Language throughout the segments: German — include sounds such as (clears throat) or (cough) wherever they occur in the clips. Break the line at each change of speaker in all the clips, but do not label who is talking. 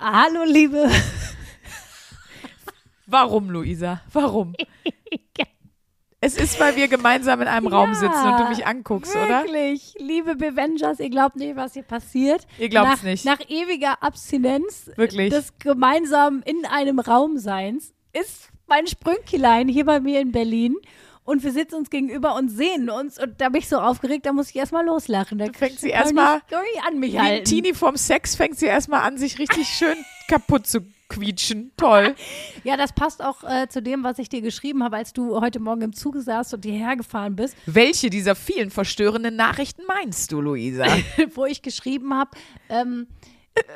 Hallo, liebe.
Warum, Luisa? Warum? (laughs) Es ist, weil wir gemeinsam in einem Raum sitzen und du mich anguckst, oder?
Wirklich, liebe Bevengers, ihr glaubt nicht, was hier passiert.
Ihr glaubt's
nach,
nicht.
Nach ewiger Abstinenz
Wirklich.
des gemeinsamen in einem Raum Seins ist mein Sprünkilein hier bei mir in Berlin. Und wir sitzen uns gegenüber und sehen uns. Und da bin ich so aufgeregt, da muss ich erstmal loslachen. Da
fängt sie
kann
erst
ich
mal
gar nicht an mich halten.
Teenie vorm Sex fängt sie erstmal an, sich richtig schön kaputt zu quietschen. Toll. (laughs)
Ja, das passt auch äh, zu dem, was ich dir geschrieben habe, als du heute Morgen im Zug saßt und hierher gefahren bist,
Welche dieser vielen verstörenden Nachrichten meinst du, Luisa? (laughs)
wo ich geschrieben habe, ähm, äh,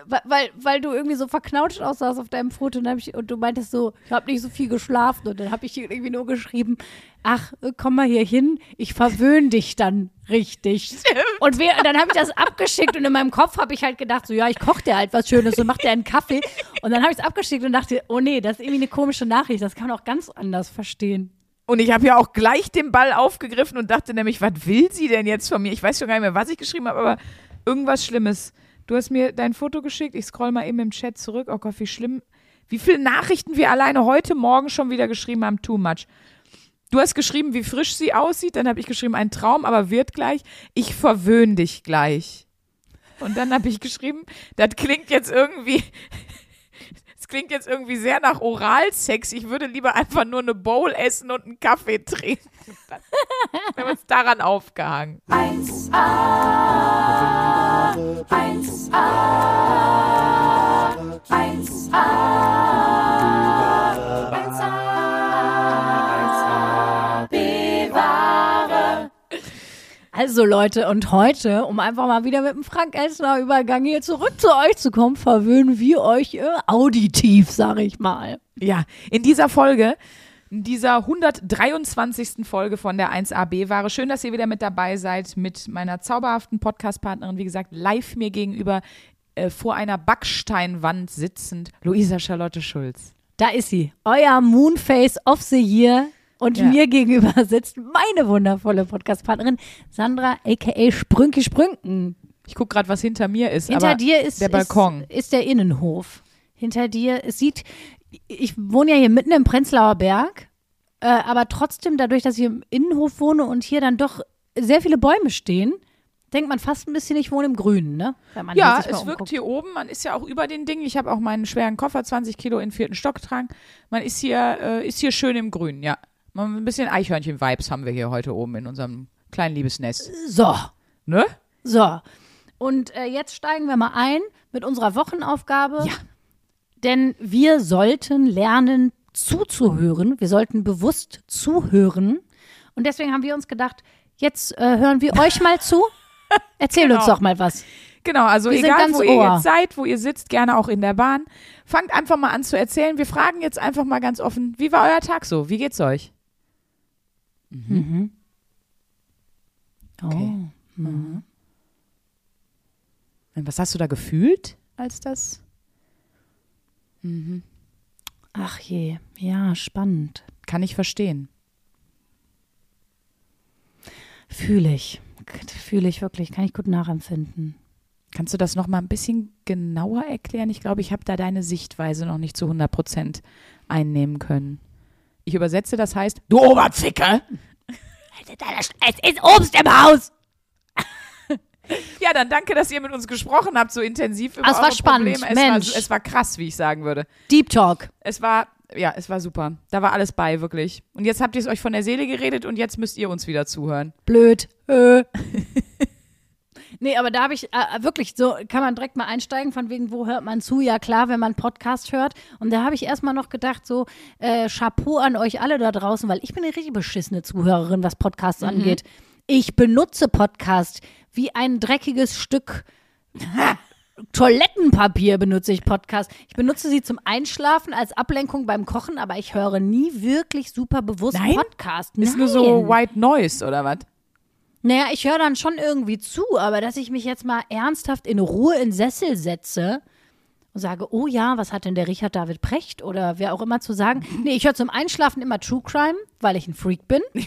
weil- weil, du irgendwie so verknautscht aussahst auf deinem Foto und, ich, und du meintest so, ich habe nicht so viel geschlafen und dann habe ich irgendwie nur geschrieben, ach, komm mal hier hin, ich verwöhne dich dann richtig. Und wir, dann habe ich das abgeschickt und in meinem Kopf habe ich halt gedacht, so ja, ich koche dir halt was Schönes und mach dir einen Kaffee. Und dann habe ich es abgeschickt und dachte, oh nee, das ist irgendwie eine komische Nachricht, das kann man auch ganz anders verstehen.
Und ich habe ja auch gleich den Ball aufgegriffen und dachte nämlich, was will sie denn jetzt von mir? Ich weiß schon gar nicht mehr, was ich geschrieben habe, aber irgendwas Schlimmes. Du hast mir dein Foto geschickt, ich scroll mal eben im Chat zurück. Oh Gott, wie schlimm. Wie viele Nachrichten wir alleine heute Morgen schon wieder geschrieben haben, too much. Du hast geschrieben, wie frisch sie aussieht, dann habe ich geschrieben, ein Traum, aber wird gleich. Ich verwöhn dich gleich. Und dann habe ich geschrieben, das klingt jetzt irgendwie, (laughs) das klingt jetzt irgendwie sehr nach Oralsex. Ich würde lieber einfach nur eine Bowl essen und einen Kaffee trinken. (laughs) Dann haben wir uns daran aufgehangen.
Also Leute, und heute, um einfach mal wieder mit dem Frank Elsner Übergang hier zurück zu euch zu kommen, verwöhnen wir euch äh, auditiv, sag ich mal.
Ja, in dieser Folge, dieser 123. Folge von der 1AB-Ware. Schön, dass ihr wieder mit dabei seid mit meiner zauberhaften Podcast-Partnerin, wie gesagt, live mir gegenüber äh, vor einer Backsteinwand sitzend, Luisa Charlotte Schulz.
Da ist sie, euer Moonface of the Year. Und
Ja.
mir gegenüber sitzt meine wundervolle Podcast-Partnerin Sandra, a.k.a. Sprünki Sprünken.
Ich gucke gerade, was hinter mir ist.
Hinter dir ist,
der Balkon.
Ist, ist der Innenhof. Hinter dir, es sieht, ich wohne ja hier mitten im Prenzlauer Berg, äh, aber trotzdem, dadurch, dass ich im Innenhof wohne und hier dann doch sehr viele Bäume stehen, denkt man fast ein bisschen, ich wohne im Grünen, ne?
Ja, es wirkt hier oben. Man ist ja auch über den Dingen. Ich habe auch meinen schweren Koffer, 20 Kilo in den vierten Stock getragen. Man ist hier, äh, ist hier schön im Grünen, ja. Man, ein bisschen Eichhörnchen-Vibes haben wir hier heute oben in unserem kleinen Liebesnest.
So,
Ne?
so. Und äh, jetzt steigen wir mal ein mit unserer Wochenaufgabe.
Ja.
Denn wir sollten lernen zuzuhören. Wir sollten bewusst zuhören. Und deswegen haben wir uns gedacht, jetzt äh, hören wir euch mal zu. (laughs) Erzähl uns
Genau.
doch mal was.
Genau, also
Wir
egal, wo ihr
Ohr.
jetzt seid, wo ihr sitzt, gerne auch in der Bahn. Fangt einfach mal an zu erzählen. Wir fragen jetzt einfach mal ganz offen, wie war euer Tag so? Wie geht's euch?
Oh.
Und was hast du da gefühlt, als das?
Ach je, ja, spannend.
Kann ich verstehen.
Fühle ich. Fühle ich wirklich. Kann ich gut nachempfinden.
Kannst du das noch mal ein bisschen genauer erklären? Ich glaube, ich habe da deine Sichtweise noch nicht zu 100 Prozent einnehmen können. Ich übersetze, das heißt, du Oberficker! (laughs)
Es ist Obst im Haus.
Ja, dann danke, dass ihr mit uns gesprochen habt, so intensiv über
Ah, es war spannend,
Probleme. Es
Mensch.
war, es war krass, wie ich sagen würde.
Deep Talk.
Es war, ja, es war super. Da war alles bei, wirklich. Und jetzt habt ihr es euch von der Seele geredet und jetzt müsst ihr uns wieder zuhören.
Blöd. Äh. (laughs) nee, aber da habe ich äh, wirklich so, kann man direkt mal einsteigen, von wegen, wo hört man zu? Ja, klar, wenn man Podcast hört. Und da habe ich erstmal noch gedacht, so, äh, Chapeau an euch alle da draußen, weil ich bin eine richtig beschissene Zuhörerin, was Podcasts angeht. Ich benutze Podcast wie ein dreckiges Stück Toilettenpapier benutze ich Podcast. Ich benutze sie zum Einschlafen als Ablenkung beim Kochen, aber ich höre nie wirklich super bewusst
Nein?
Podcast.
Ist
Nein.
nur so White Noise oder was?
Naja, ich höre dann schon irgendwie zu, aber dass ich mich jetzt mal ernsthaft in Ruhe in Sessel setze und sage, oh ja, was hat denn der Richard David Precht oder wer auch immer zu sagen. Nee, ich höre zum Einschlafen immer True Crime, weil ich ein Freak bin. (laughs)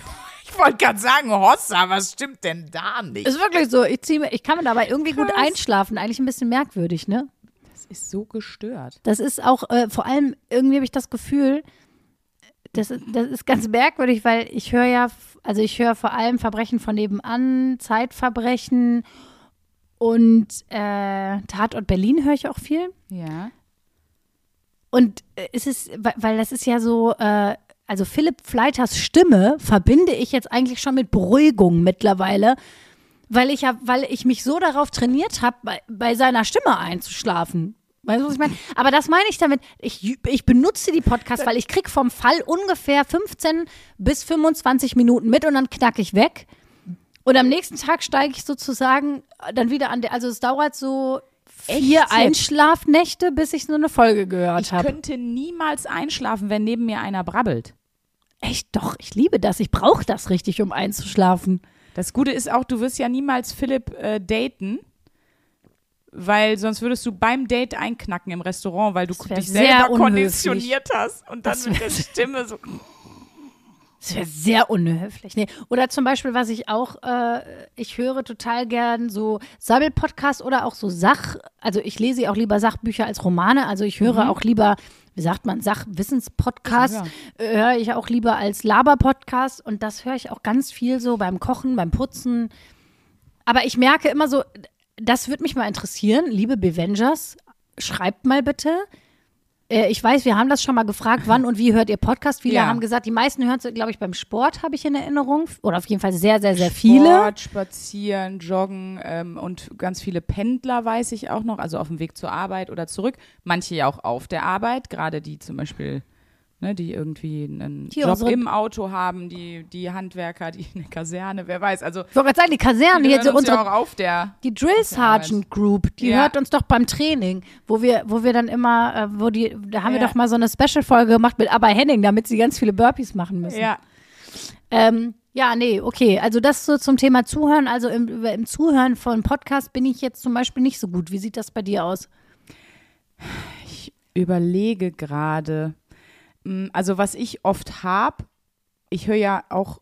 Ich wollte gerade sagen, Hossa, was stimmt denn da nicht?
Ist wirklich so. Ich, zieh ich kann mir dabei irgendwie gut
Krass.
einschlafen. Eigentlich ein bisschen merkwürdig, ne?
Das ist so gestört.
Das ist auch, äh, vor allem, irgendwie habe ich das Gefühl, das, ist- das ist ganz merkwürdig, weil ich höre ja, also ich höre vor allem Verbrechen von nebenan, Zeitverbrechen und äh, Tatort Berlin höre ich auch viel.
Ja.
Und äh, es ist, weil, weil das ist ja so, äh, also Philipp Fleiters Stimme verbinde ich jetzt eigentlich schon mit Beruhigung mittlerweile, weil ich ja, weil ich mich so darauf trainiert habe, bei, bei seiner Stimme einzuschlafen. Weißt du, was ich meine? Aber das meine ich damit, ich, ich benutze die Podcasts, weil ich krieg vom Fall ungefähr 15 bis 25 Minuten mit und dann knack ich weg. Und am nächsten Tag steige ich sozusagen dann wieder an der, also es dauert so
Echt
vier? Einschlafnächte, bis ich so eine Folge gehört
Ich
habe.
könnte niemals einschlafen, wenn neben mir einer brabbelt.
Echt doch, ich liebe das. Ich brauche das richtig, um einzuschlafen.
Das Gute ist auch, du wirst ja niemals Philipp äh, daten, weil sonst würdest du beim Date einknacken im Restaurant, weil du dich
sehr
selber
unhöflich.
konditioniert hast und dann
Das
mit der Stimme so.
Das wäre sehr unhöflich. Nee. Oder zum Beispiel, was ich auch, äh, ich höre total gern so Sabbel-Podcasts oder auch so Sach, also ich lese ja auch lieber Sachbücher als Romane, also ich höre auch lieber, wie sagt man, Sachwissenspodcasts, äh, höre ich auch lieber als Laber-Podcast und das höre ich auch ganz viel so beim Kochen, beim Putzen. Aber ich merke immer so, das würde mich mal interessieren, liebe Bevengers, schreibt mal bitte. Äh, Ich weiß, wir haben das schon mal gefragt, wann und wie hört ihr Podcast? Viele
Ja.
haben gesagt, die meisten hören es, glaube ich, beim Sport, habe ich in Erinnerung. Oder auf jeden Fall sehr, sehr, sehr viele.
Sport, spazieren, joggen ähm, und ganz viele Pendler weiß ich auch noch, also auf dem Weg zur Arbeit oder zurück. Manche ja auch auf der Arbeit, gerade die zum Beispiel, ne, die irgendwie einen
Hier
Job im Auto haben, die, die Handwerker, die eine Kaserne, wer weiß. Also
Ich wollte gerade sagen, die Kaserne,
die
die,
uns
unsere,
ja auch auf der
die Drill Sergeant Group, die
Ja.
hört uns doch beim Training, wo wir, wo wir dann immer, äh, wo die, da haben wir
Ja.
doch mal so eine Special-Folge gemacht mit Abba Henning, damit sie ganz viele Burpees machen müssen.
Ja,
Ähm, ja, nee, okay. Also das so zum Thema Zuhören. Also im, im Zuhören von Podcast bin ich jetzt zum Beispiel nicht so gut. Wie sieht das bei dir aus?
ich überlege gerade. Mm, Also was ich oft habe, ich höre ja auch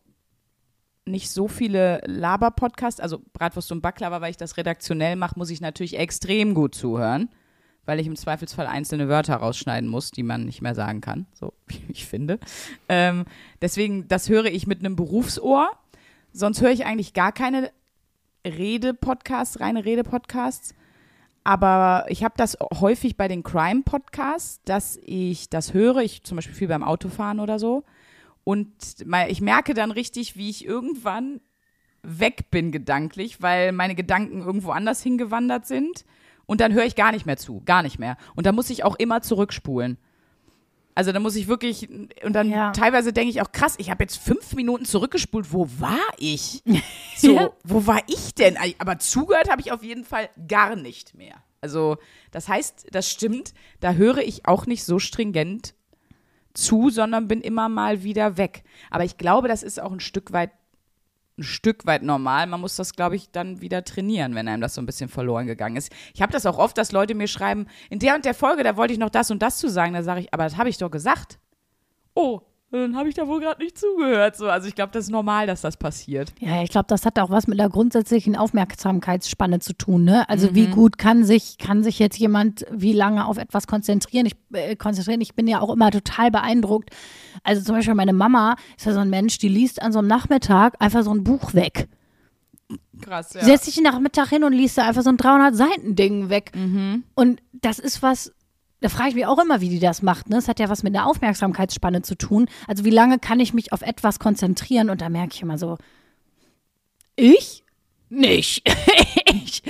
nicht so viele Laber-Podcasts, also Bratwurst und Baklava, weil ich das redaktionell mache, muss ich natürlich extrem gut zuhören, weil ich im Zweifelsfall einzelne Wörter rausschneiden muss, die man nicht mehr sagen kann, so (laughs) wie ich finde. Ähm, deswegen, das höre ich mit einem Berufsohr. Sonst höre ich eigentlich gar keine Rede-Podcasts, reine Rede-Podcasts. Aber ich habe das häufig bei den Crime-Podcasts, dass ich das höre, ich zum Beispiel viel beim Autofahren oder so. Und ich merke dann richtig, wie ich irgendwann weg bin gedanklich, weil meine Gedanken irgendwo anders hingewandert sind. Und dann höre ich gar nicht mehr zu, gar nicht mehr. Und da muss ich auch immer zurückspulen. Also da muss ich wirklich, und dann
Ja.
teilweise denke ich auch, krass, ich habe jetzt fünf Minuten zurückgespult, wo war ich? (laughs) So,
Ja.
wo war ich denn? Aber zugehört habe ich auf jeden Fall gar nicht mehr. Also das heißt, das stimmt, da höre ich auch nicht so stringent zu, sondern bin immer mal wieder weg. Aber ich glaube, das ist auch ein Stück weit ein Stück weit normal. Man muss das, glaube ich, dann wieder trainieren, wenn einem das so ein bisschen verloren gegangen ist. Ich habe das auch oft, dass Leute mir schreiben, in der und der Folge, da wollte ich noch das und das zu sagen. Da sage ich, aber das habe ich doch gesagt. Oh, dann habe ich da wohl gerade nicht zugehört. So, also ich glaube, das ist normal, dass das passiert.
Ja, ich glaube, das hat auch was mit der grundsätzlichen Aufmerksamkeitsspanne zu tun. Ne? Also wie gut kann sich, kann sich jetzt jemand wie lange auf etwas konzentrieren? Ich, äh, konzentrieren? ich bin ja auch immer total beeindruckt. Also zum Beispiel meine Mama ist ja so ein Mensch, die liest an so einem Nachmittag einfach so ein Buch weg.
Krass, ja.
Setzt sich den Nachmittag hin und liest da einfach so ein 300-Seiten-Ding weg. Und das ist was, da frage ich mich auch immer, wie die das macht. Ne? Das hat ja was mit der Aufmerksamkeitsspanne zu tun. Also wie lange kann ich mich auf etwas konzentrieren? Und da merke ich immer so, ich nicht. (laughs) ich,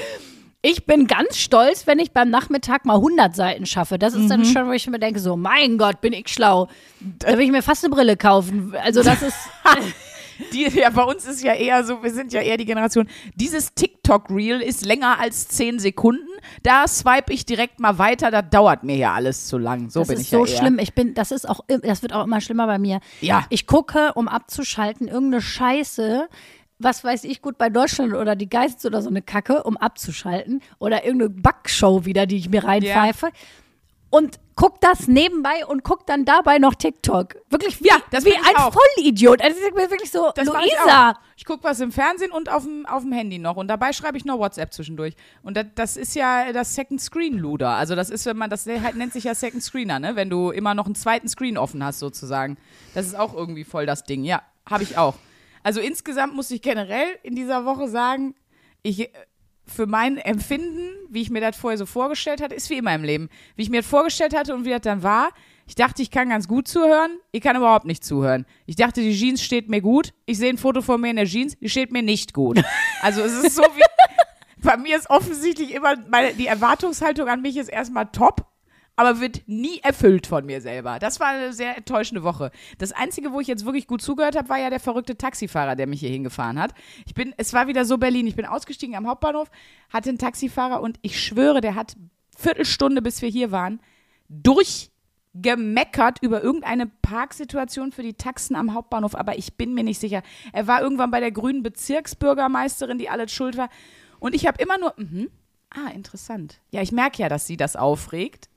ich bin ganz stolz, wenn ich beim Nachmittag mal 100 Seiten schaffe. Das ist dann schon, wo ich mir denke, so, mein Gott, bin ich schlau. Da will ich mir fast eine Brille kaufen. Also das ist, (laughs)
Die, ja, bei uns ist ja eher so, wir sind ja eher die Generation, dieses TikTok-Reel ist länger als 10 Sekunden. Da swipe ich direkt mal weiter, da dauert mir ja alles zu lang. So
das
bin
ist
ich
so
ja eher.
schlimm. Ich bin, das ist auch, das wird auch immer schlimmer bei mir.
Ja.
Ich gucke, um abzuschalten, irgendeine Scheiße, was weiß ich, gut bei Deutschland oder die Geist oder so eine Kacke, um abzuschalten. Oder irgendeine Backshow wieder, die ich mir reinpfeife. Und guck das nebenbei und guck dann dabei noch TikTok. Wirklich wie,
Ja, das
wie
ich
ein
auch.
Vollidiot. Also ich bin wirklich so,
Das ich
Luisa.
auch. Ich gucke was im Fernsehen und auf dem, auf dem Handy noch. Und dabei schreibe ich noch WhatsApp zwischendurch. Und das, das ist ja das Second Screen Luder. Also das ist, wenn man, das halt nennt sich ja Second Screener, ne? Wenn du immer noch einen zweiten Screen offen hast, sozusagen. Das ist auch irgendwie voll das Ding. Ja, habe ich auch. Also insgesamt muss ich generell in dieser Woche sagen, ich für mein Empfinden, wie ich mir das vorher so vorgestellt hatte, ist wie immer im Leben. Wie ich mir das vorgestellt hatte und wie das dann war. Ich dachte, ich kann ganz gut zuhören. Ich kann überhaupt nicht zuhören. Ich dachte, die Jeans steht mir gut. Ich sehe ein Foto von mir in der Jeans, die steht mir nicht gut. Also es ist so wie, (laughs) bei mir ist offensichtlich immer, meine, die Erwartungshaltung an mich ist erstmal top, aber wird nie erfüllt von mir selber. Das war eine sehr enttäuschende Woche. Das Einzige, wo ich jetzt wirklich gut zugehört habe, war ja der verrückte Taxifahrer, der mich hier hingefahren hat. Ich bin, es war wieder so Berlin. Ich bin ausgestiegen am Hauptbahnhof, hatte einen Taxifahrer und ich schwöre, der hat Viertelstunde, bis wir hier waren, durchgemeckert über irgendeine Parksituation für die Taxen am Hauptbahnhof, aber ich bin mir nicht sicher. Er war irgendwann bei der grünen Bezirksbürgermeisterin, die alles schuld war. Und ich habe immer nur, mhm, ah, interessant. Ja, ich merke ja, dass sie das aufregt.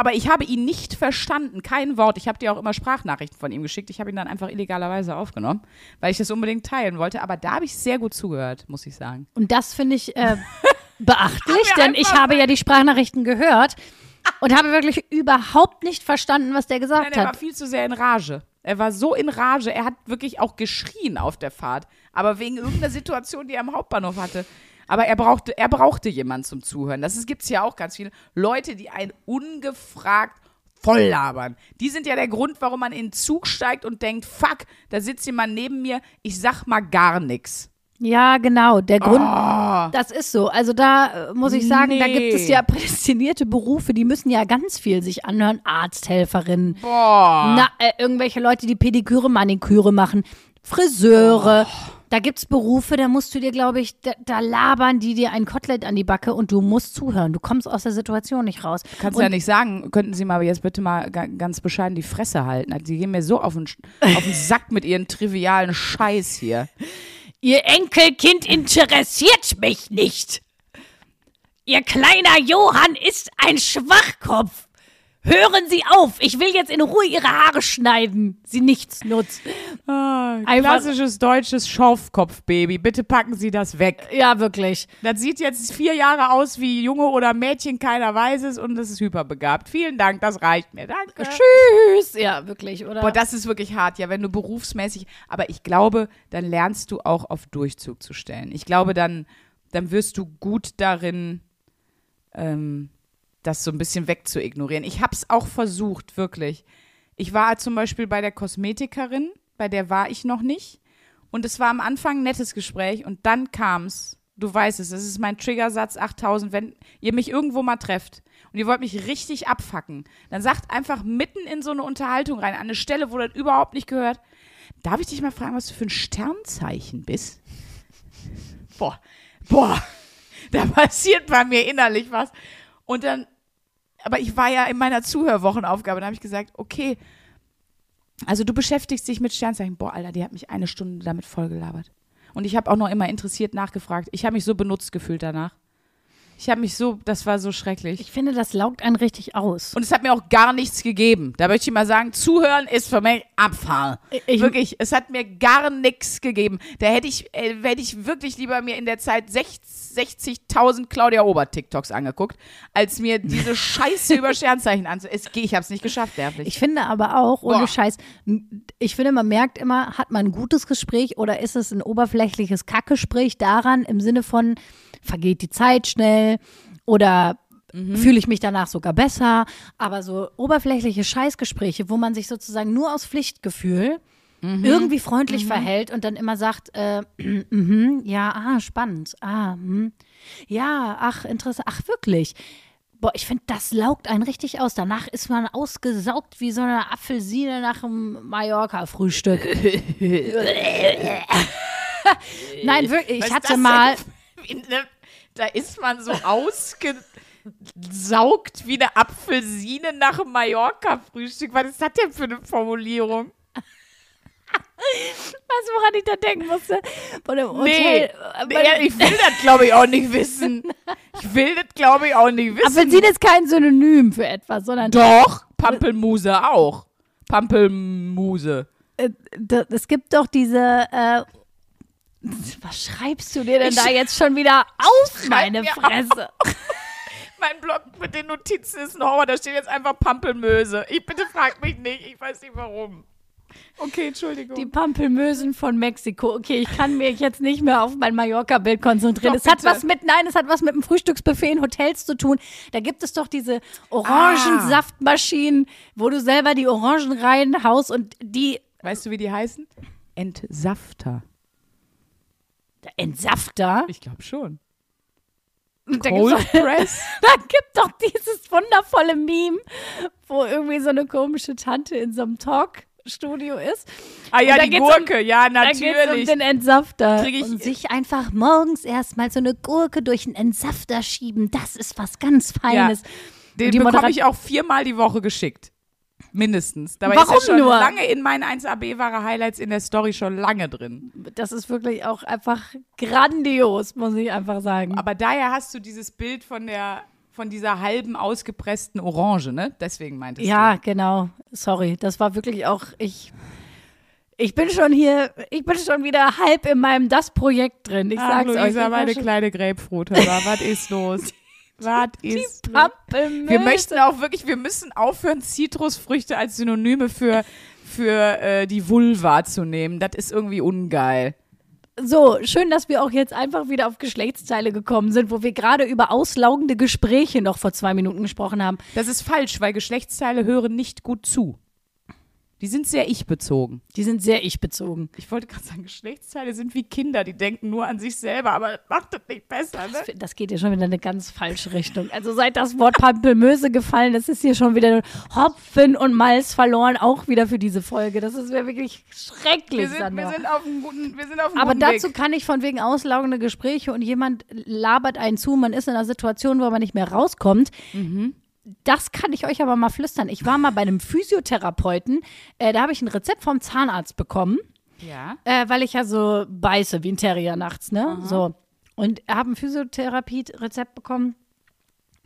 Aber ich habe ihn nicht verstanden, kein Wort. Ich habe dir auch immer Sprachnachrichten von ihm geschickt. Ich habe ihn dann einfach illegalerweise aufgenommen, weil ich das unbedingt teilen wollte. Aber da habe ich sehr gut zugehört, muss ich sagen.
Und das finde ich äh, (laughs) beachtlich, denn ich habe ja die Sprachnachrichten gehört und habe wirklich überhaupt nicht verstanden, was der
Nein,
gesagt
er war
hat.
viel zu sehr in Rage. Er war so in Rage. Er hat wirklich auch geschrien auf der Fahrt. Aber wegen irgendeiner Situation, die er am Hauptbahnhof hatte. Aber er brauchte, er brauchte jemanden zum Zuhören. Das gibt es ja auch ganz viele. Leute, die einen ungefragt voll labern. Die sind ja der Grund, warum man in den Zug steigt und denkt, fuck, da sitzt jemand neben mir, ich sag mal gar nichts.
Ja, genau. Der Grund,
Oh,
das ist so. Also da äh, muss ich sagen, da
Nee.
gibt es ja (laughs) prädestinierte Berufe, die müssen ja ganz viel sich anhören. Arzthelferinnen,
boah.
na, äh, irgendwelche Leute, die Pediküre, Maniküre machen, Friseure. Da gibt's Berufe, da musst du dir, glaube ich, da, da labern die dir ein Kotelett an die Backe und du musst zuhören. Du kommst aus der Situation nicht raus.
Kannst
und
du ja nicht sagen, könnten Sie mal jetzt bitte mal ga- ganz bescheiden die Fresse halten. Also, Die gehen mir so auf den, auf den Sack mit ihren trivialen Scheiß hier.
Ihr Enkelkind interessiert mich nicht. Ihr kleiner Johann ist ein Schwachkopf. Hören Sie auf, ich will jetzt in Ruhe Ihre Haare schneiden. Sie nichts nutzt. Einfach-
Klassisches deutsches Schorfkopfbaby. Bitte packen Sie das weg.
Ja, wirklich.
Das sieht jetzt vier Jahre aus wie Junge oder Mädchen, keiner weiß es und es ist hyperbegabt. Vielen Dank, das reicht mir. Danke.
Tschüss. Ja, wirklich, oder?
Boah, das ist wirklich hart, ja, wenn du berufsmäßig, aber ich glaube, dann lernst du auch auf Durchzug zu stellen. Ich glaube, dann, dann wirst du gut darin, ähm, das so ein bisschen wegzuignorieren. Ich habe es auch versucht, wirklich. Ich war zum Beispiel bei der Kosmetikerin, bei der war ich noch nicht. Und es war am Anfang ein nettes Gespräch und dann kam's. Du weißt es, es ist mein Triggersatz 8000, wenn ihr mich irgendwo mal trefft und ihr wollt mich richtig abfacken, dann sagt einfach mitten in so eine Unterhaltung rein, an eine Stelle, wo das überhaupt nicht gehört. Darf ich dich mal fragen, was du für ein Sternzeichen bist? Boah, boah, (laughs) da passiert bei mir innerlich was. Und dann, aber ich war ja in meiner Zuhörwochenaufgabe, da habe ich gesagt, okay, also du beschäftigst dich mit Sternzeichen. Boah, Alter, die hat mich eine Stunde damit vollgelabert. Und ich habe auch noch immer interessiert nachgefragt. Ich habe mich so benutzt gefühlt danach. Ich habe mich so, das war so schrecklich.
ich finde, das laugt einen richtig aus.
Und es hat mir auch gar nichts gegeben. Da möchte ich mal sagen, zuhören ist für mich Abfall.
Ich-
wirklich, es hat mir gar nichts gegeben. Da hätte ich, äh, hätte ich wirklich lieber mir in der Zeit 60 60.000 Claudia Obert TikToks angeguckt, als mir diese (laughs) Scheiße über Sternzeichen anzusehen. Ich habe es nicht geschafft, nervlich.
Ich finde aber auch, ohne
Boah.
Scheiß, ich finde, man merkt immer, hat man ein gutes Gespräch oder ist es ein oberflächliches Kackgespräch daran, im Sinne von, vergeht die Zeit schnell oder fühle ich mich danach sogar besser. Aber so oberflächliche Scheißgespräche, wo man sich sozusagen nur aus Pflichtgefühl irgendwie freundlich verhält und dann immer sagt, äh, (clears throat) mhm, ja, ah, spannend, ah, hm, ja, ach, interessant, ach, wirklich. Boah, ich finde, das laugt einen richtig aus. Danach ist man ausgesaugt wie so eine Apfelsine nach einem Mallorca-Frühstück. (laughs) Nein, wirklich, ich hatte mal, (laughs)
für eine- Da ist man so ausgesaugt wie eine Apfelsine nach einem Mallorca-Frühstück. Was ist das denn für eine Formulierung?
Weißt du, woran ich da denken musste? Von dem
Nee,
Hotel. äh,
nee,
bei-
ich will das, glaube ich, auch nicht wissen. Ich will das, glaube ich, auch nicht wissen.
Apfelsin ist kein Synonym für etwas, sondern
Doch, Pampelmuse auch. Pampelmuse.
äh, es gibt doch diese. Äh, was schreibst du dir denn
Ich
da jetzt schon wieder auf, meine Fresse? (laughs)
Mein Blog mit den Notizen ist ein Horror, da steht jetzt einfach Pampelmöse. Ich bitte frag mich nicht, ich weiß nicht warum. Okay, Entschuldigung.
Die Pampelmösen von Mexiko. Okay, ich kann mich jetzt nicht mehr auf mein Mallorca-Bild konzentrieren.
Doch,
es hat was mit, nein, es hat was mit dem Frühstücksbuffet in Hotels zu tun. Da gibt es doch diese Orangensaftmaschinen, wo du selber die Orangen reinhaust und die
weißt du, wie die heißen? Entsafter.
Entsafter.
Ich glaube schon. (laughs)
Da
Cold
doch,
Press?
da gibt doch dieses wundervolle Meme, wo irgendwie so eine komische Tante in so einem Talkstudio ist.
Ah ja,
da
die
geht's um-
Gurke, ja,
Da geht es um
natürlich.
den Entsafter.
Krieg ich-
und sich einfach morgens erstmal so eine Gurke durch einen Entsafter schieben, das ist was ganz Feines.
Den
die
bekomme ich auch viermal die Woche geschickt. Mindestens. Dabei
Warum
ist er schon
nur?
lange in meinen 1AB-Ware Highlights in der Story schon lange drin.
Das ist wirklich auch einfach grandios, muss ich einfach sagen.
Aber daher hast du dieses Bild von der von dieser halben ausgepressten Orange, ne? Deswegen meintest
ja,
du.
genau. Sorry, das war wirklich auch ich. Ich bin schon hier, ich bin schon wieder halb in meinem Das-Projekt drin. Ich
Ach,
sag's euch.
Luisa,
ich war
meine kleine Grapefruit, was ist los? (laughs) Was ist los?
Pampelmöse.
Wir möchten auch wirklich, wir müssen aufhören, Zitrusfrüchte als Synonyme für, für äh, die Vulva zu nehmen. Das ist irgendwie ungeil.
So, schön, dass wir auch jetzt einfach wieder auf Geschlechtsteile gekommen sind, wo wir gerade über auslaugende Gespräche noch vor zwei Minuten gesprochen haben.
Das ist falsch, weil Geschlechtsteile hören nicht gut zu. Die sind sehr ich-bezogen.
Die sind sehr ich-bezogen.
Ich wollte gerade sagen, Geschlechtsteile sind wie Kinder, die denken nur an sich selber, aber das macht das nicht besser. Ne?
Das geht hier schon wieder in eine ganz falsche Richtung. Also seit das Wort Pampelmöse gefallen ist, ist hier schon wieder Hopfen und Malz verloren, auch wieder für diese Folge. Das ist mir wirklich schrecklich,
Wir sind, wir sind auf einem guten, wir sind auf einem
Aber
guten
dazu
Weg.
kann ich von wegen auslaugende Gespräche und jemand labert einen zu, man ist in einer Situation, wo man nicht mehr rauskommt.
Mhm.
Das kann ich euch aber mal flüstern. Ich war mal bei einem Physiotherapeuten, äh, da habe ich ein Rezept vom Zahnarzt bekommen,
Ja.
äh, weil ich ja so beiße wie ein Terrier nachts, ne? So. Und habe ein Physiotherapie-Rezept bekommen.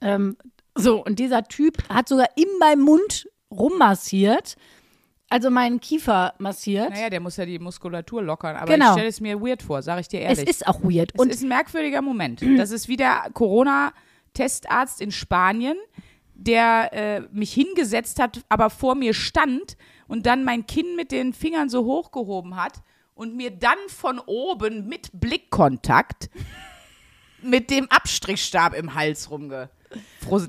Ähm, so, und dieser Typ hat sogar in meinem Mund rummassiert, also meinen Kiefer massiert.
Naja, der muss ja die Muskulatur lockern, aber
Genau.
ich stelle es mir weird vor, sage ich dir
es
ehrlich.
ist auch weird.
Es
Und
ist ein merkwürdiger Moment. Das ist wie der Corona-Testarzt in Spanien, der äh, mich hingesetzt hat, aber vor mir stand und dann mein Kinn mit den Fingern so hochgehoben hat und mir dann von oben mit Blickkontakt mit dem Abstrichstab im Hals rumge.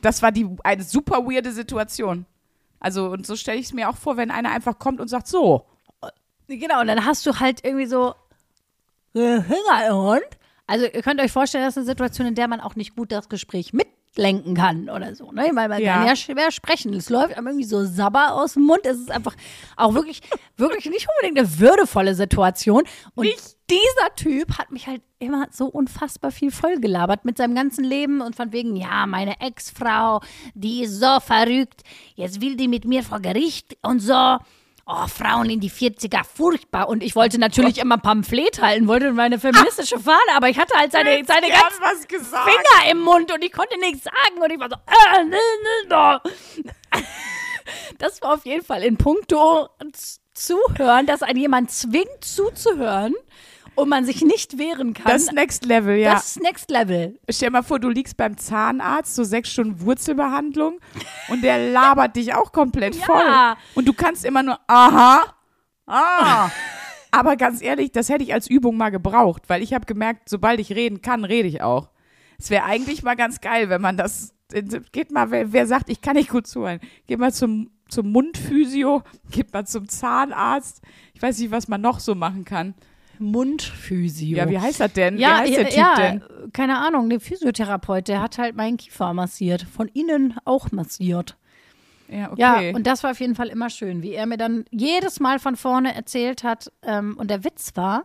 Das war die eine super weirde Situation. Also, und so stelle ich es mir auch vor, wenn einer einfach kommt und sagt, so,
Genau, und dann hast du halt irgendwie so Hunger im Mund. Also ihr könnt euch vorstellen, das ist eine Situation, in der man auch nicht gut das Gespräch mitlenken kann oder so. Ne? Weil man
Ja.
kann ja schwer sprechen. Es läuft einem irgendwie so sabber aus dem Mund. Es ist einfach auch wirklich, (laughs) wirklich nicht unbedingt eine würdevolle Situation. Und dieser Typ hat mich halt immer so unfassbar viel vollgelabert mit seinem ganzen Leben und von wegen, ja, meine Ex-Frau, die ist so verrückt. Jetzt will die mit mir vor Gericht und so. Oh, Frauen in die 40er, furchtbar. Und ich wollte natürlich immer Pamphlet halten, wollte meine feministische Fahne, aber ich hatte halt seine, seine ganzen. Finger im Mund und ich konnte nichts sagen und ich war so, äh, ne, ne, da. (laughs) Das war auf jeden Fall in puncto Zuhören, dass ein jemand zwingt zuzuhören und man sich nicht wehren kann.
Das ist Next Level, ja.
Das ist Next Level.
Stell dir mal vor, du liegst beim Zahnarzt, so sechs Stunden Wurzelbehandlung und der labert dich auch komplett
Ja.
voll. Und du kannst immer nur, aha, ah. Aber ganz ehrlich, das hätte ich als Übung mal gebraucht, weil ich habe gemerkt, sobald ich reden kann, rede ich auch. Es wäre eigentlich mal ganz geil, wenn man das, geht mal, wer, wer sagt, ich kann nicht gut zuhören, geht mal zum, zum Mundphysio, geht mal zum Zahnarzt. Ich weiß nicht, was man noch so machen kann.
Mundphysio.
Ja, wie heißt das denn?
ja,
wie heißt der Typ
ja,
denn?
keine Ahnung, der Physiotherapeut, der hat halt meinen Kiefer massiert, von innen auch massiert.
Ja, okay.
Ja, und das war auf jeden Fall immer schön, wie er mir dann jedes Mal von vorne erzählt hat. Ähm, und der Witz war,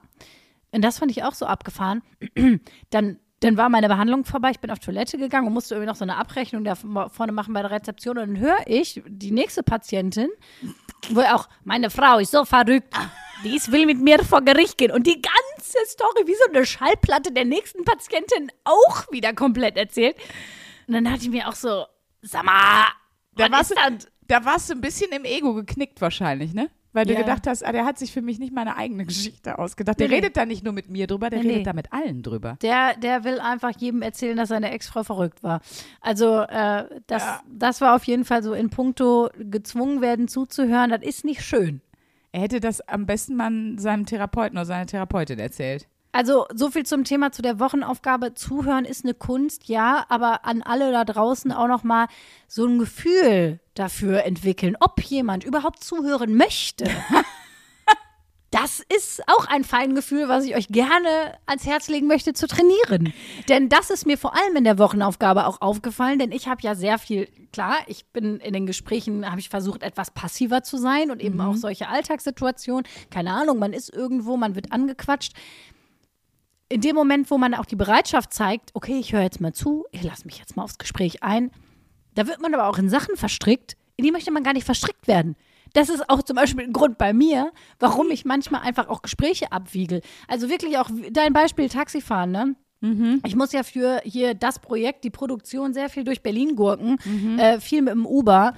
und das fand ich auch so abgefahren, (clears throat) dann, dann war meine Behandlung vorbei, ich bin auf Toilette gegangen und musste irgendwie noch so eine Abrechnung da vorne machen bei der Rezeption. Und dann höre ich die nächste Patientin, wo auch, meine Frau ist so verrückt. dies will mit mir vor Gericht gehen. Und die ganze Story, wie so eine Schallplatte der nächsten Patientin auch wieder komplett erzählt. Und dann dachte ich mir auch so, sag mal,
warst, du, da warst du ein bisschen im Ego geknickt wahrscheinlich, ne? Weil du
Ja.
gedacht hast, ah, der hat sich für mich nicht meine eigene Geschichte ausgedacht. Der
Nee, nee.
redet da nicht nur mit mir drüber, der
nee.
redet da mit allen drüber.
Der, der will einfach jedem erzählen, dass seine Ex-Frau verrückt war. Also äh, das,
Ja.
das war auf jeden Fall so in puncto gezwungen werden zuzuhören. Das ist nicht schön.
Er hätte das am besten mal seinem Therapeuten oder seiner Therapeutin erzählt.
Also so viel zum Thema zu der Wochenaufgabe. Zuhören ist eine Kunst, ja, aber an alle da draußen auch noch mal so ein Gefühl dafür entwickeln, ob jemand überhaupt zuhören möchte. (laughs) Das ist auch ein Feingefühl, was ich euch gerne ans Herz legen möchte zu trainieren. Denn das ist mir vor allem in der Wochenaufgabe auch aufgefallen, denn ich habe ja sehr viel, klar, ich bin in den Gesprächen, habe ich versucht, etwas passiver zu sein und eben auch solche Alltagssituationen. Keine Ahnung, man ist irgendwo, man wird angequatscht in dem Moment, wo man auch die Bereitschaft zeigt, okay, ich höre jetzt mal zu, ich lasse mich jetzt mal aufs Gespräch ein, da wird man aber auch in Sachen verstrickt, in die möchte man gar nicht verstrickt werden. Das ist auch zum Beispiel ein Grund bei mir, warum ich manchmal einfach auch Gespräche abwiegel. Also wirklich auch dein Beispiel Taxifahren, ne? Ich muss ja für hier das Projekt, die Produktion sehr viel durch Berlin gurken, äh, viel mit dem Uber.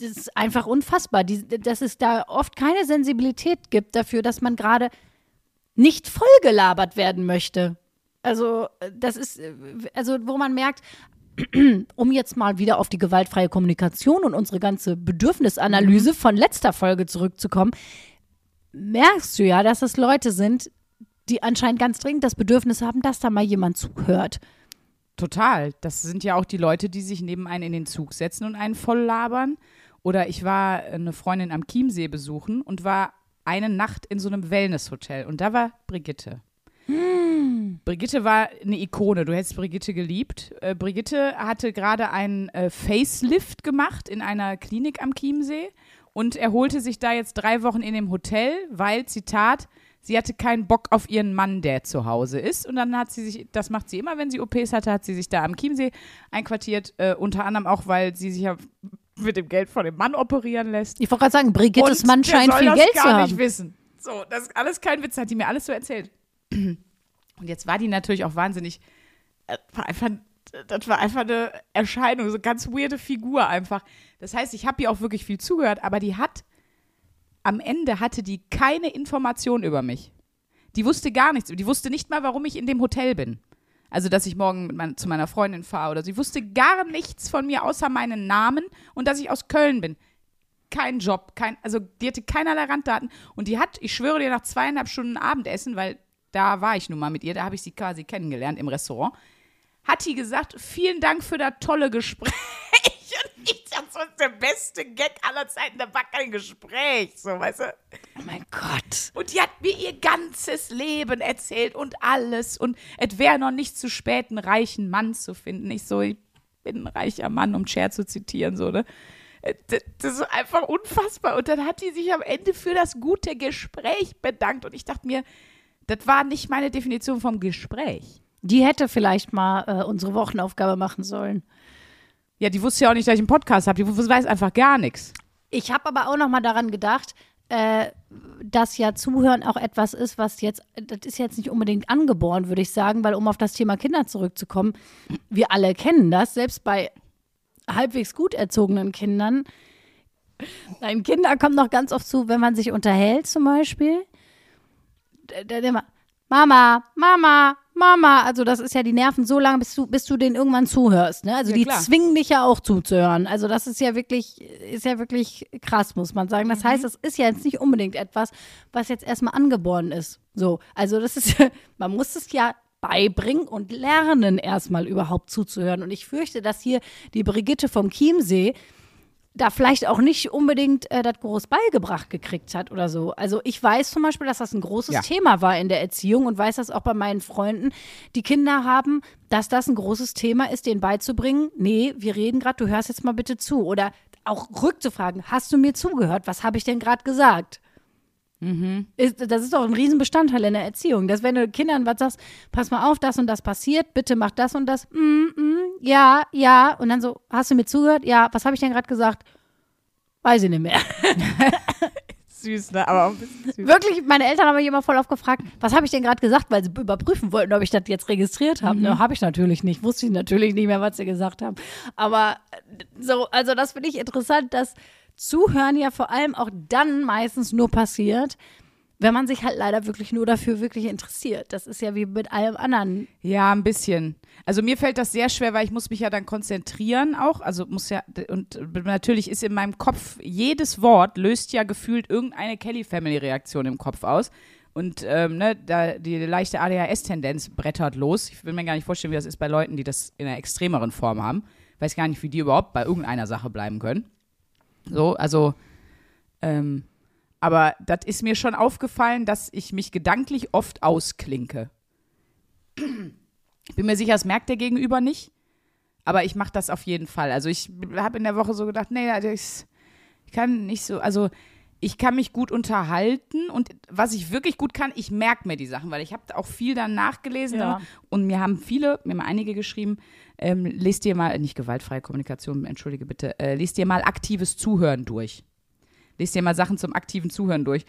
Das ist einfach unfassbar, die, dass es da oft keine Sensibilität gibt dafür, dass man gerade nicht vollgelabert werden möchte. Also, äh, das ist, äh, also, wo man merkt, (clears throat) um jetzt mal wieder auf die gewaltfreie Kommunikation und unsere ganze Bedürfnisanalyse von letzter Folge zurückzukommen, merkst du ja, dass es Leute sind, die anscheinend ganz dringend das Bedürfnis haben, dass da mal jemand zuhört.
Total. Das sind ja auch die Leute, die sich neben einen in den Zug setzen und einen voll labern. Oder ich war eine Freundin am Chiemsee besuchen und war eine Nacht in so einem Wellnesshotel. Und da war Brigitte. Brigitte war eine Ikone. Du hättest Brigitte geliebt. Äh, Brigitte hatte gerade einen äh, Facelift gemacht in einer Klinik am Chiemsee und erholte sich da jetzt drei Wochen in dem Hotel, weil, Zitat, sie hatte keinen Bock auf ihren Mann, der zu Hause ist. Und dann hat sie sich, das macht sie immer, wenn sie OPs hatte, hat sie sich da am Chiemsee einquartiert. Äh, unter anderem auch, weil sie sich ja mit dem Geld von dem Mann operieren lässt.
Ich wollte gerade sagen, Brigittes
Und
Mann scheint viel
das
Geld
gar
zu
nicht
haben.
wissen. So, das ist alles kein Witz, hat die mir alles so erzählt. (clears throat) Und jetzt war die natürlich auch wahnsinnig, äh, war einfach, das war einfach eine Erscheinung, so eine ganz weirde Figur einfach. Das heißt, ich habe ihr auch wirklich viel zugehört, aber die hat, am Ende hatte die keine Information über mich. Die wusste gar nichts. Die wusste nicht mal, warum ich in dem Hotel bin. Also, dass ich morgen mein, zu meiner Freundin fahre oder sie wusste gar nichts von mir außer meinen Namen und dass ich aus Köln bin. Kein Job, kein, also die hatte keinerlei Randdaten und die hat, ich schwöre dir, nach zweieinhalb Stunden Abendessen, weil da war ich nun mal mit ihr, da habe ich sie quasi kennengelernt im Restaurant, hat die gesagt, vielen Dank für das tolle Gespräch. (laughs) Und ich dachte, das ist der beste Gag aller Zeiten, da war kein Gespräch, so, weißt du.
Oh mein Gott.
Und die hat mir ihr ganzes Leben erzählt und alles. Und es wäre noch nicht zu spät, einen reichen Mann zu finden. Ich so, ich bin ein reicher Mann, um Cher zu zitieren, so, ne? Äh, Das, das ist einfach unfassbar. Und dann hat die sich am Ende für das gute Gespräch bedankt. Und ich dachte mir, das war nicht meine Definition vom Gespräch.
Die hätte vielleicht mal äh, unsere Wochenaufgabe machen sollen.
Ja, die wusste ja auch nicht, dass ich einen Podcast habe. Die weiß einfach gar nichts.
Ich habe aber auch noch mal daran gedacht, äh, dass ja Zuhören auch etwas ist, was jetzt, das ist jetzt nicht unbedingt angeboren, würde ich sagen, weil um auf das Thema Kinder zurückzukommen, wir alle kennen das, selbst bei halbwegs gut erzogenen Kindern. Nein, Kinder kommen noch ganz oft zu, wenn man sich unterhält zum Beispiel. Der, der, Mama, Mama, Mama. Also das ist ja die Nerven so lange, bis du, bis du denen irgendwann zuhörst. Ne? Also
Ja,
die
klar.
zwingen dich ja auch zuzuhören. Also das ist ja wirklich, ist ja wirklich krass, muss man sagen.
Mhm.
Das heißt, das ist ja jetzt nicht unbedingt etwas, was jetzt erstmal angeboren ist. So, also das ist, (laughs) man muss es ja beibringen und lernen, erstmal überhaupt zuzuhören. Und ich fürchte, dass hier die Brigitte vom Chiemsee da vielleicht auch nicht unbedingt äh, das groß beigebracht gekriegt hat oder so. Also ich weiß zum Beispiel, dass das ein großes
Ja.
Thema war in der Erziehung und weiß das auch bei meinen Freunden, die Kinder haben, dass das ein großes Thema ist, denen beizubringen, nee, wir reden gerade, du hörst jetzt mal bitte zu. Oder auch rückzufragen, hast du mir zugehört? Was habe ich denn gerade gesagt? Ist, das ist doch ein Riesenbestandteil in der Erziehung, dass wenn du Kindern was sagst, pass mal auf, das und das passiert, bitte mach das und das, mm, mm, ja, ja, und dann so, hast du mir zugehört? Ja, was habe ich denn gerade gesagt? Weiß ich nicht mehr. (laughs)
süß, ne? Aber auch ein bisschen süß.
Wirklich, meine Eltern haben mich immer voll aufgefragt, was habe ich denn gerade gesagt, weil sie überprüfen wollten, ob ich das jetzt registriert habe. Ne, habe ich natürlich nicht. Wusste ich natürlich nicht mehr, was sie gesagt haben. Aber äh, so, also das finde ich interessant, dass Zuhören ja vor allem auch dann meistens nur passiert, wenn man sich halt leider wirklich nur dafür wirklich interessiert. Das ist ja wie mit allem anderen.
Ja, ein bisschen. Also mir fällt das sehr schwer, weil ich muss mich ja dann konzentrieren auch. Also muss ja, und natürlich ist in meinem Kopf, jedes Wort löst ja gefühlt irgendeine Kelly-Family-Reaktion im Kopf aus. Und ähm, ne, da die leichte ADHS-Tendenz brettert los. Ich will mir gar nicht vorstellen, wie das ist bei Leuten, die das in einer extremeren Form haben. Weiß gar nicht, wie die überhaupt bei irgendeiner Sache bleiben können. So, also, ähm, aber das ist mir schon aufgefallen, dass ich mich gedanklich oft ausklinke. Ich bin mir sicher, das merkt der Gegenüber nicht. Aber ich mache das auf jeden Fall. Also ich habe in der Woche so gedacht, nee, ich, ich kann nicht so, also ich kann mich gut unterhalten und was ich wirklich gut kann, ich merke mir die Sachen, weil ich habe auch viel dann nachgelesen
Ja.
und mir haben viele, mir haben einige geschrieben, ähm, lest dir mal, nicht gewaltfreie Kommunikation, entschuldige bitte, äh, lest dir mal aktives Zuhören durch. Lest dir mal Sachen zum aktiven Zuhören durch.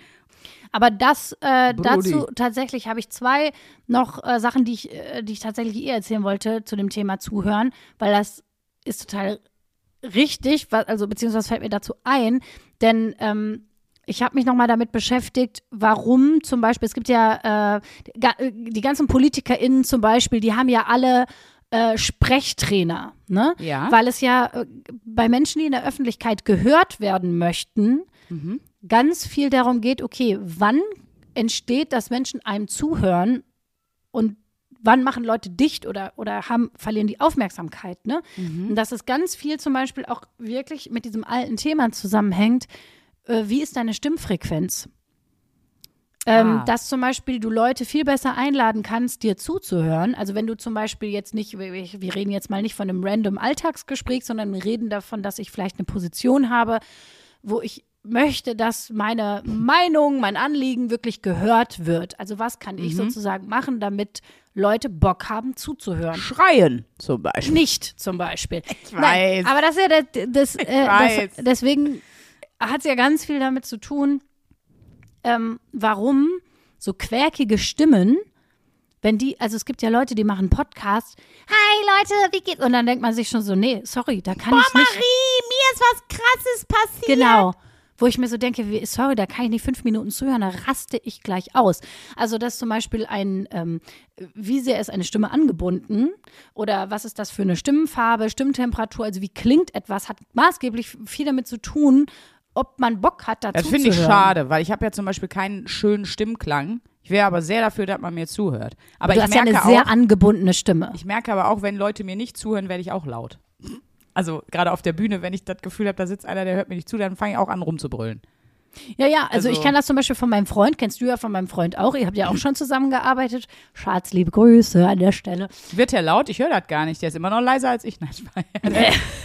Aber das äh, dazu tatsächlich habe ich zwei noch äh, Sachen, die ich, äh, die ich tatsächlich ihr erzählen wollte zu dem Thema Zuhören, weil das ist total richtig, also beziehungsweise fällt mir dazu ein, denn ähm, ich habe mich nochmal damit beschäftigt, warum zum Beispiel, es gibt ja äh, äh, die ganzen PolitikerInnen zum Beispiel, die haben ja alle äh, Sprechtrainer, ne?
Ja.
Weil es ja äh, bei Menschen, die in der Öffentlichkeit gehört werden möchten, ganz viel darum geht, okay, wann entsteht, dass Menschen einem zuhören und wann machen Leute dicht oder, oder haben, verlieren die Aufmerksamkeit, ne? Und dass es ganz viel zum Beispiel auch wirklich mit diesem alten Thema zusammenhängt, äh, wie ist deine Stimmfrequenz? Ähm,
Ah.
Dass zum Beispiel du Leute viel besser einladen kannst, dir zuzuhören. Also wenn du zum Beispiel jetzt nicht, wir, reden jetzt mal nicht von einem random Alltagsgespräch, sondern wir reden davon, dass ich vielleicht eine Position habe, wo ich möchte, dass meine Meinung, mein Anliegen wirklich gehört wird. Also was kann ich sozusagen machen, damit Leute Bock haben zuzuhören?
Schreien zum Beispiel.
Nicht zum Beispiel. Ich
weiß.
aber das ist ja das, das, äh, das deswegen hat es ja ganz viel damit zu tun, ähm, warum so quäkige Stimmen, wenn die, also es gibt ja Leute, die machen Podcasts, hi Leute, wie geht's? Und dann denkt man sich schon so, nee, sorry, da kann ich nicht.
mir ist was Krasses passiert.
Genau. Wo ich mir so denke, wie, sorry, da kann ich nicht fünf Minuten zuhören, da raste ich gleich aus. Also, dass zum Beispiel ein, ähm, wie sehr ist eine Stimme angebunden oder was ist das für eine Stimmfarbe, Stimmtemperatur, also wie klingt etwas, hat maßgeblich viel damit zu tun, ob man Bock hat, dazu
Das finde ich schade, weil ich habe ja zum Beispiel keinen schönen Stimmklang. Ich wäre aber sehr dafür, dass man mir zuhört. Aber
du
ich
hast ja
merke
eine sehr
auch,
angebundene Stimme.
ich merke aber auch, wenn Leute mir nicht zuhören, werde ich auch laut. Also gerade auf der Bühne, wenn ich das Gefühl habe, da sitzt einer, der hört mir nicht zu, dann fange ich auch an rumzubrüllen.
Ja, ja, also,
Also-
ich kann das zum Beispiel von meinem Freund, kennst du ja von meinem Freund auch, ihr habt ja auch schon zusammengearbeitet. Schatz, liebe Grüße an der Stelle.
Wird der laut? Ich höre das gar nicht. Der ist immer noch leiser als ich. (laughs) Nein, Spaß. (laughs)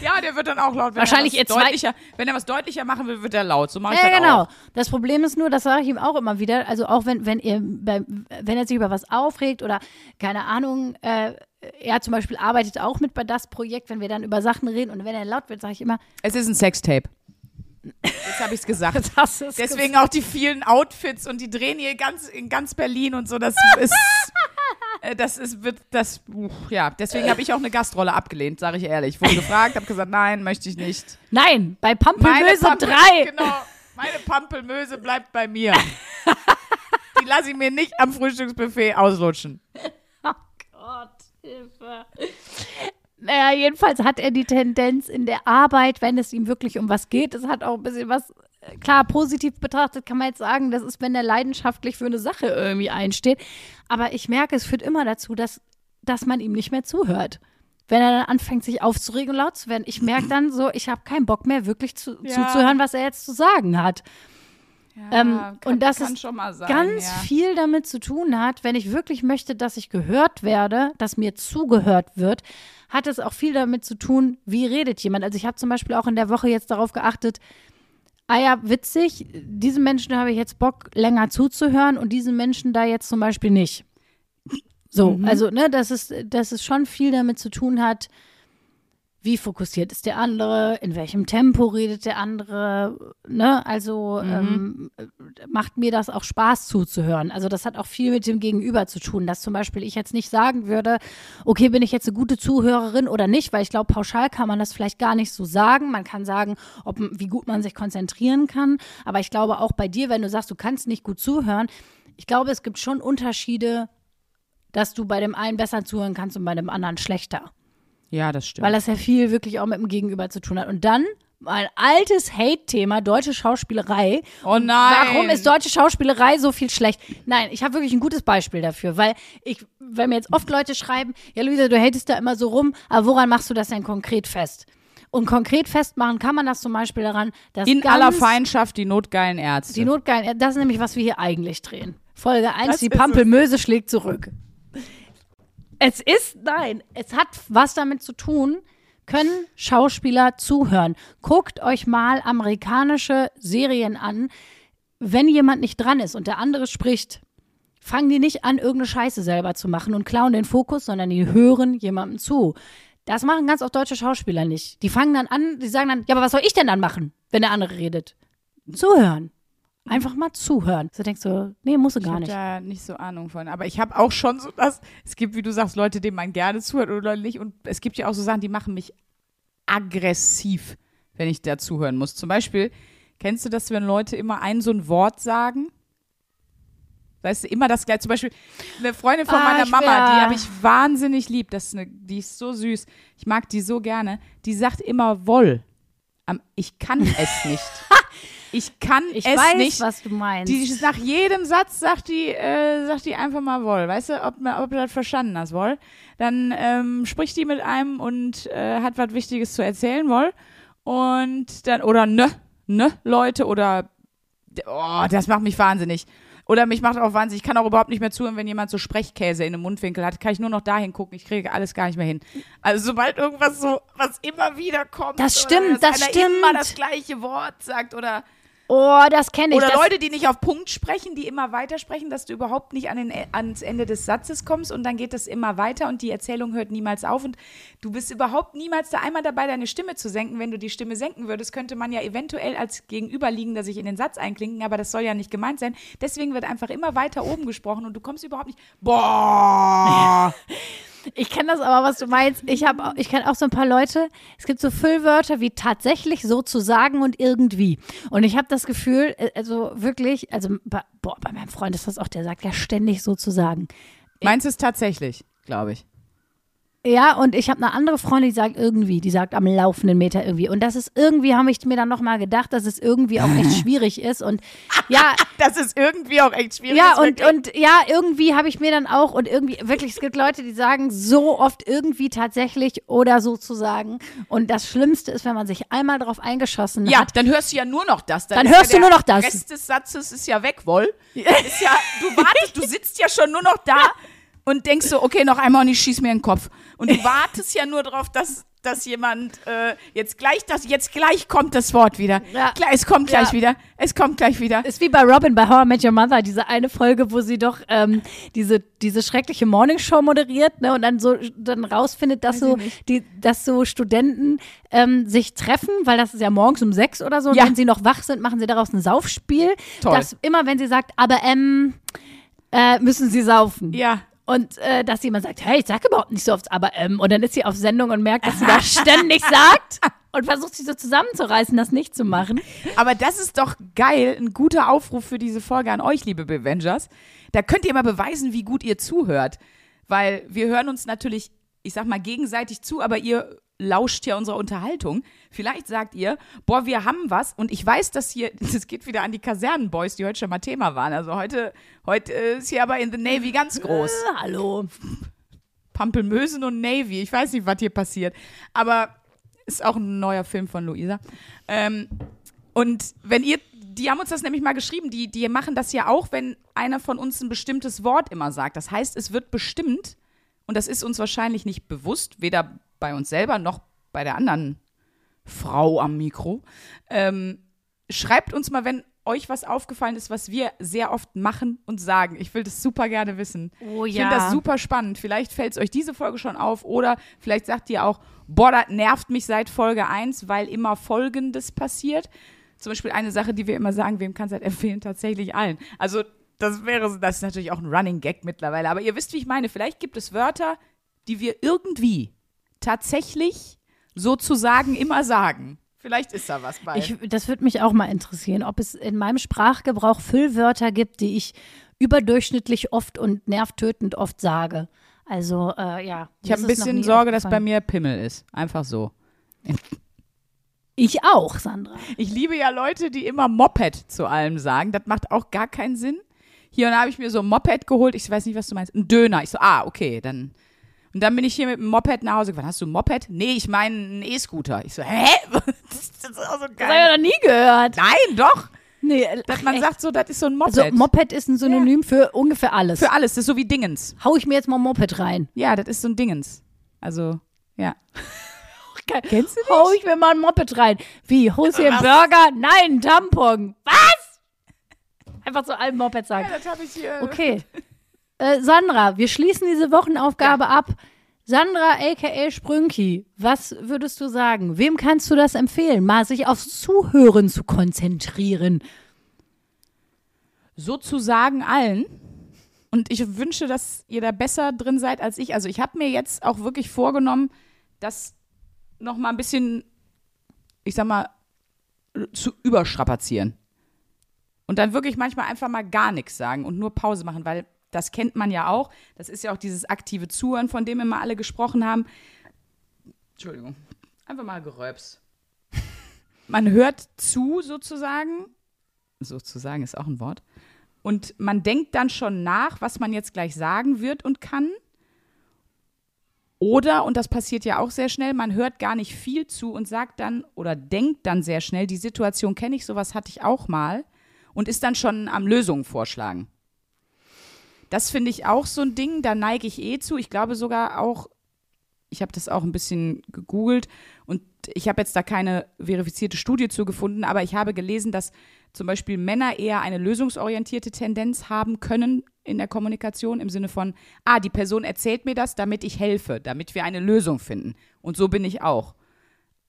ja, der wird dann auch laut. Wenn
Wahrscheinlich
er was deutlicher, Wenn er was deutlicher machen will, wird er laut. So mache ich
Ja,
das
genau.
auch.
Das Problem ist nur, das sage ich ihm auch immer wieder, also auch wenn, wenn ihr wenn er sich über was aufregt oder keine Ahnung, äh, er zum Beispiel arbeitet auch mit bei das Projekt, wenn wir dann über Sachen reden und wenn er laut wird, sage ich immer,
Es ist ein Sextape. Jetzt habe ich es gesagt. Deswegen auch die vielen Outfits und die drehen hier ganz, in ganz Berlin und so. Das ist, (laughs) äh, das ist, wird, das, ja. Deswegen habe ich auch eine Gastrolle abgelehnt, sage ich ehrlich. Ich wurde gefragt, habe gesagt, nein, möchte ich nicht.
Nein, bei Pampelmöse
Pampel-
3.
Genau, meine Pampelmöse bleibt bei mir. (laughs) Die lasse ich mir nicht am Frühstücksbuffet auslutschen.
Oh Gott, Hilfe. Naja, jedenfalls hat er die Tendenz in der Arbeit, wenn es ihm wirklich um was geht, es hat auch ein bisschen was, äh, klar, positiv betrachtet kann man jetzt sagen, das ist, wenn er leidenschaftlich für eine Sache irgendwie einsteht. Aber ich merke, es führt immer dazu, dass, dass man ihm nicht mehr zuhört. Wenn er dann anfängt, sich aufzuregen und laut zu werden. Ich merke dann so, ich habe keinen Bock mehr, wirklich zu,
Ja.
zuzuhören, was er jetzt zu sagen hat. Ähm, und das
kann
ist
schon mal sein,
ganz
ja.
viel damit zu tun hat, wenn ich wirklich möchte, dass ich gehört werde, dass mir zugehört wird, hat es auch viel damit zu tun, wie redet jemand. Also ich habe zum Beispiel auch in der Woche jetzt darauf geachtet, ah ja, witzig, diesem Menschen habe ich jetzt Bock, länger zuzuhören und diesen Menschen da jetzt zum Beispiel nicht. So,
Mhm.
also, ne, dass es, dass es schon viel damit zu tun hat, wie fokussiert ist der andere, in welchem Tempo redet der andere, ne? Also
Mhm.
ähm, macht mir das auch Spaß zuzuhören. Also das hat auch viel mit dem Gegenüber zu tun, dass zum Beispiel ich jetzt nicht sagen würde, okay, bin ich jetzt eine gute Zuhörerin oder nicht, weil ich glaube, pauschal kann man das vielleicht gar nicht so sagen. Man kann sagen, ob, wie gut man sich konzentrieren kann. Aber ich glaube auch bei dir, wenn du sagst, du kannst nicht gut zuhören, ich glaube, es gibt schon Unterschiede, dass du bei dem einen besser zuhören kannst und bei dem anderen schlechter.
Ja, das stimmt.
Weil das ja viel wirklich auch mit dem Gegenüber zu tun hat. Und dann mein altes Hate-Thema, deutsche Schauspielerei.
oh nein.
Warum ist deutsche Schauspielerei so viel schlecht? Nein, ich habe wirklich ein gutes Beispiel dafür, weil ich, wenn mir jetzt oft Leute schreiben, ja Luisa, du hatest da immer so rum, aber woran machst du das denn konkret fest? Und konkret festmachen kann man das zum Beispiel daran, dass
In
ganz
aller Feindschaft die notgeilen Ärzte.
die Notgeilen, das ist nämlich, was wir hier eigentlich drehen. Folge 1,
Das
die. Pampelmöse schlägt zurück. Es ist, nein, es hat was damit zu tun, können Schauspieler zuhören. Guckt euch mal amerikanische Serien an. Wenn jemand nicht dran ist und der andere spricht, fangen die nicht an, irgendeine Scheiße selber zu machen und klauen den Fokus, sondern die hören jemandem zu. Das machen ganz oft deutsche Schauspieler nicht. Die fangen dann an, die sagen dann, ja, aber was soll ich denn dann machen, wenn der andere redet? Zuhören. Einfach mal zuhören. So denkst du, nee, musst du
ich
gar
habe
nicht.
da nicht so Ahnung von. Aber ich habe auch schon so das. Es gibt, wie du sagst, Leute, denen man gerne zuhört oder nicht. Und es gibt ja auch so Sachen, die machen mich aggressiv, wenn ich da zuhören muss. Zum Beispiel, kennst du das, wenn Leute immer ein so ein Wort sagen? Weißt du, immer das gleiche. Zum Beispiel eine Freundin von
Ah,
meiner
ich
Mama,
wär-
die habe ich wahnsinnig lieb. Das ist eine, die ist so süß. Ich mag die so gerne. Die sagt immer Woll. Ich kann es nicht. Ich kann
Ich
es
weiß,
nicht.
was du meinst.
Die nach jedem Satz sagt die, äh, sagt die einfach mal wohl. Weißt du, ob, ob du das verstanden hast, wohl? Dann ähm, spricht die mit einem und äh, hat was Wichtiges zu erzählen, wohl. Und dann, oder ne, ne, Leute, oder, oh, das macht mich wahnsinnig. Oder mich macht auch wahnsinnig. Ich kann auch überhaupt nicht mehr zuhören, wenn jemand so Sprechkäse in den Mundwinkel hat. Kann ich nur noch dahin gucken. Ich kriege alles gar nicht mehr hin. Also sobald irgendwas so, was immer wieder kommt.
Das
oder
stimmt,
dass
das
einer immer
stimmt.
das gleiche Wort sagt oder
oh, das kenne ich.
oder
das,
Leute, die nicht auf Punkt sprechen, die immer weitersprechen, dass du überhaupt nicht an den, ans Ende des Satzes kommst und dann geht das immer weiter und die Erzählung hört niemals auf und du bist überhaupt niemals da einmal dabei, deine Stimme zu senken. Wenn du die Stimme senken würdest, könnte man ja eventuell als Gegenüberliegender sich in den Satz einklinken, aber das soll ja nicht gemeint sein. Deswegen wird einfach immer weiter oben gesprochen und du kommst überhaupt nicht. Boah! (laughs) (laughs)
Ich kenne das aber, was du meinst. Ich ich kenne auch so ein paar Leute. Es gibt so Füllwörter wie tatsächlich, sozusagen und irgendwie. Und ich habe das Gefühl, äh, also wirklich, also bei, boah, bei meinem Freund ist das auch, der sagt ja ständig sozusagen.
Meinst du es tatsächlich, glaube ich.
Ja, und ich habe eine andere Freundin, die sagt irgendwie, die sagt am laufenden Meter irgendwie. Und das ist irgendwie, habe ich mir dann nochmal gedacht, dass es irgendwie auch echt (laughs) schwierig ist. Und ja, (laughs)
Das ist irgendwie auch echt schwierig.
Ja,
ist
und,
wirklich-
und ja, irgendwie habe ich mir dann auch, und irgendwie, wirklich, es gibt Leute, die sagen so oft irgendwie tatsächlich oder sozusagen. Und das Schlimmste ist, wenn man sich einmal drauf eingeschossen
Ja,
hat.
dann hörst du ja nur noch das.
Dann
ist
hörst
ja
du
der
nur noch das.
Rest des Satzes ist ja weg, wohl. (laughs) Ist ja, du wartest, du sitzt ja schon nur noch da und denkst so, okay, noch einmal und ich schieß mir in den Kopf. Und du (laughs) wartest ja nur drauf, dass, dass jemand äh, jetzt gleich das, jetzt gleich kommt das Wort wieder.
Ja.
Gleich, es kommt gleich
Ja.
wieder. Es kommt gleich wieder.
Ist wie bei Robin bei How I Met Your Mother, diese eine Folge, wo sie doch ähm, diese, diese schreckliche Morningshow moderiert ne, und dann so dann rausfindet, dass
Weiß
so, die, dass so Studenten ähm, sich treffen, weil das ist ja morgens um sechs oder so. Und
Ja.
wenn sie noch wach sind, machen sie daraus ein Saufspiel.
Toll.
Dass immer, wenn sie sagt, aber ähm, äh, müssen sie saufen.
Ja.
Und äh, dass jemand sagt, hey, ich sag überhaupt nicht so oft, aber ähm, und dann ist sie auf Sendung und merkt, dass sie das ständig sagt (laughs) und versucht sich so zusammenzureißen, das nicht zu machen.
Aber das ist doch geil, ein guter Aufruf für diese Folge an euch, liebe Bevengers. Da könnt ihr mal beweisen, wie gut ihr zuhört. Weil wir hören uns natürlich, ich sag mal, gegenseitig zu, aber ihr lauscht ja unserer Unterhaltung. Vielleicht sagt ihr, boah, wir haben was und ich weiß, dass hier, (laughs) das geht wieder an die Kasernenboys, die heute schon mal Thema waren. Also heute, heute ist hier aber in the Navy ganz groß.
Äh, hallo.
Pampelmösen und Navy. Ich weiß nicht, was hier passiert. Aber ist auch ein neuer Film von Luisa. Ähm, und wenn ihr, die haben uns das nämlich mal geschrieben, die, die machen das ja auch, wenn einer von uns ein bestimmtes Wort immer sagt. Das heißt, es wird bestimmt, und das ist uns wahrscheinlich nicht bewusst, weder bei uns selber noch bei der anderen Frau am Mikro. Ähm, schreibt uns mal, wenn euch was aufgefallen ist, was wir sehr oft machen und sagen. Ich will das super gerne wissen.
Oh
Ich finde das super spannend. Vielleicht fällt es euch diese Folge schon auf oder vielleicht sagt ihr auch, boah, das nervt mich seit Folge 1, weil immer Folgendes passiert. zum Beispiel eine Sache, die wir immer sagen, wem kann es halt (laughs) empfehlen? Tatsächlich allen. Also das wäre, das ist natürlich auch ein Running Gag mittlerweile. Aber ihr wisst, wie ich meine. Vielleicht gibt es Wörter, die wir irgendwie tatsächlich sozusagen immer sagen. Vielleicht ist da was bei.
Ich, das würde mich auch mal interessieren, ob es in meinem Sprachgebrauch Füllwörter gibt, die ich überdurchschnittlich oft und nervtötend oft sage. Also, äh, ja.
ich habe ein bisschen Sorge, dass bei mir Pimmel ist. Einfach so.
Ich auch, Sandra.
Ich liebe ja Leute, die immer Moped zu allem sagen. Das macht auch gar keinen Sinn. Hier und da habe ich mir so ein Moped geholt. Ich weiß nicht, was du meinst. Ein Döner. Ich so, ah, okay, dann. Und dann bin ich hier mit dem Moped nach Hause gefahren. Hast du ein Moped? Nee, ich meine einen E-Scooter. Ich so, hä? (laughs) Das ist auch so
Das habe ich
geil.
noch nie gehört.
Nein, doch.
Nee,
Dass
ach,
man
echt?
sagt so, das ist so ein Moped.
also Moped ist ein Synonym für ungefähr alles.
Für alles. Das ist so wie Dingens.
Hau ich mir jetzt mal Moped rein.
Ja, das ist so ein Dingens. Also, ja. (laughs)
Geil.
Kennst du
Hau ich mir mal ein Moped rein. Wie, holst du einen Burger? Nein, Tampon. Was? Einfach zu allem Moped sagen.
das habe ich hier.
Okay. (laughs) Äh, Sandra, wir schließen diese Wochenaufgabe ab. Sandra, aka Sprünki, was würdest du sagen? Wem kannst du das empfehlen, mal sich aufs Zuhören zu konzentrieren?
sozusagen allen. Und ich wünsche, dass ihr da besser drin seid als ich. Also ich habe mir jetzt auch wirklich vorgenommen, das noch mal ein bisschen, ich sag mal, zu überstrapazieren. Und dann wirklich manchmal einfach mal gar nichts sagen und nur Pause machen, weil das kennt man ja auch. Das ist ja auch dieses aktive Zuhören, von dem immer alle gesprochen haben. Entschuldigung. Einfach mal geröps. (laughs) Man hört zu, sozusagen. Sozusagen ist auch ein Wort. Und man denkt dann schon nach, was man jetzt gleich sagen wird und kann. Oder, und das passiert ja auch sehr schnell, man hört gar nicht viel zu und sagt dann oder denkt dann sehr schnell, die Situation kenne ich, sowas hatte ich auch mal und ist dann schon am Lösungen vorschlagen. Das finde ich auch so ein Ding, da neige ich eh zu. Ich glaube sogar auch, ich habe das auch ein bisschen gegoogelt und ich habe jetzt da keine verifizierte Studie zu gefunden, aber ich habe gelesen, dass zum Beispiel Männer eher eine lösungsorientierte Tendenz haben können in der Kommunikation im Sinne von, ah, die Person erzählt mir das, damit ich helfe, damit wir eine Lösung finden. Und so bin ich auch.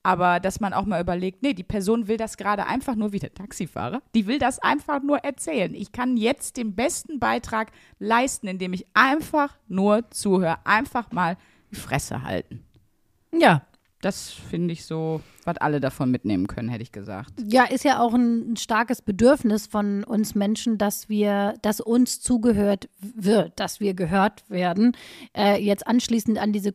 Aber dass man auch mal überlegt, nee, die Person will das gerade einfach nur wie der Taxifahrer, die will das einfach nur erzählen. Ich kann jetzt den besten Beitrag leisten, indem ich einfach nur zuhöre, einfach mal die Fresse halten.
Ja.
Das finde ich so, was alle davon mitnehmen können, hätte ich gesagt.
Ja, ist ja auch ein, ein starkes Bedürfnis von uns Menschen, dass wir, dass uns zugehört wird, dass wir gehört werden. Äh, jetzt anschließend an diese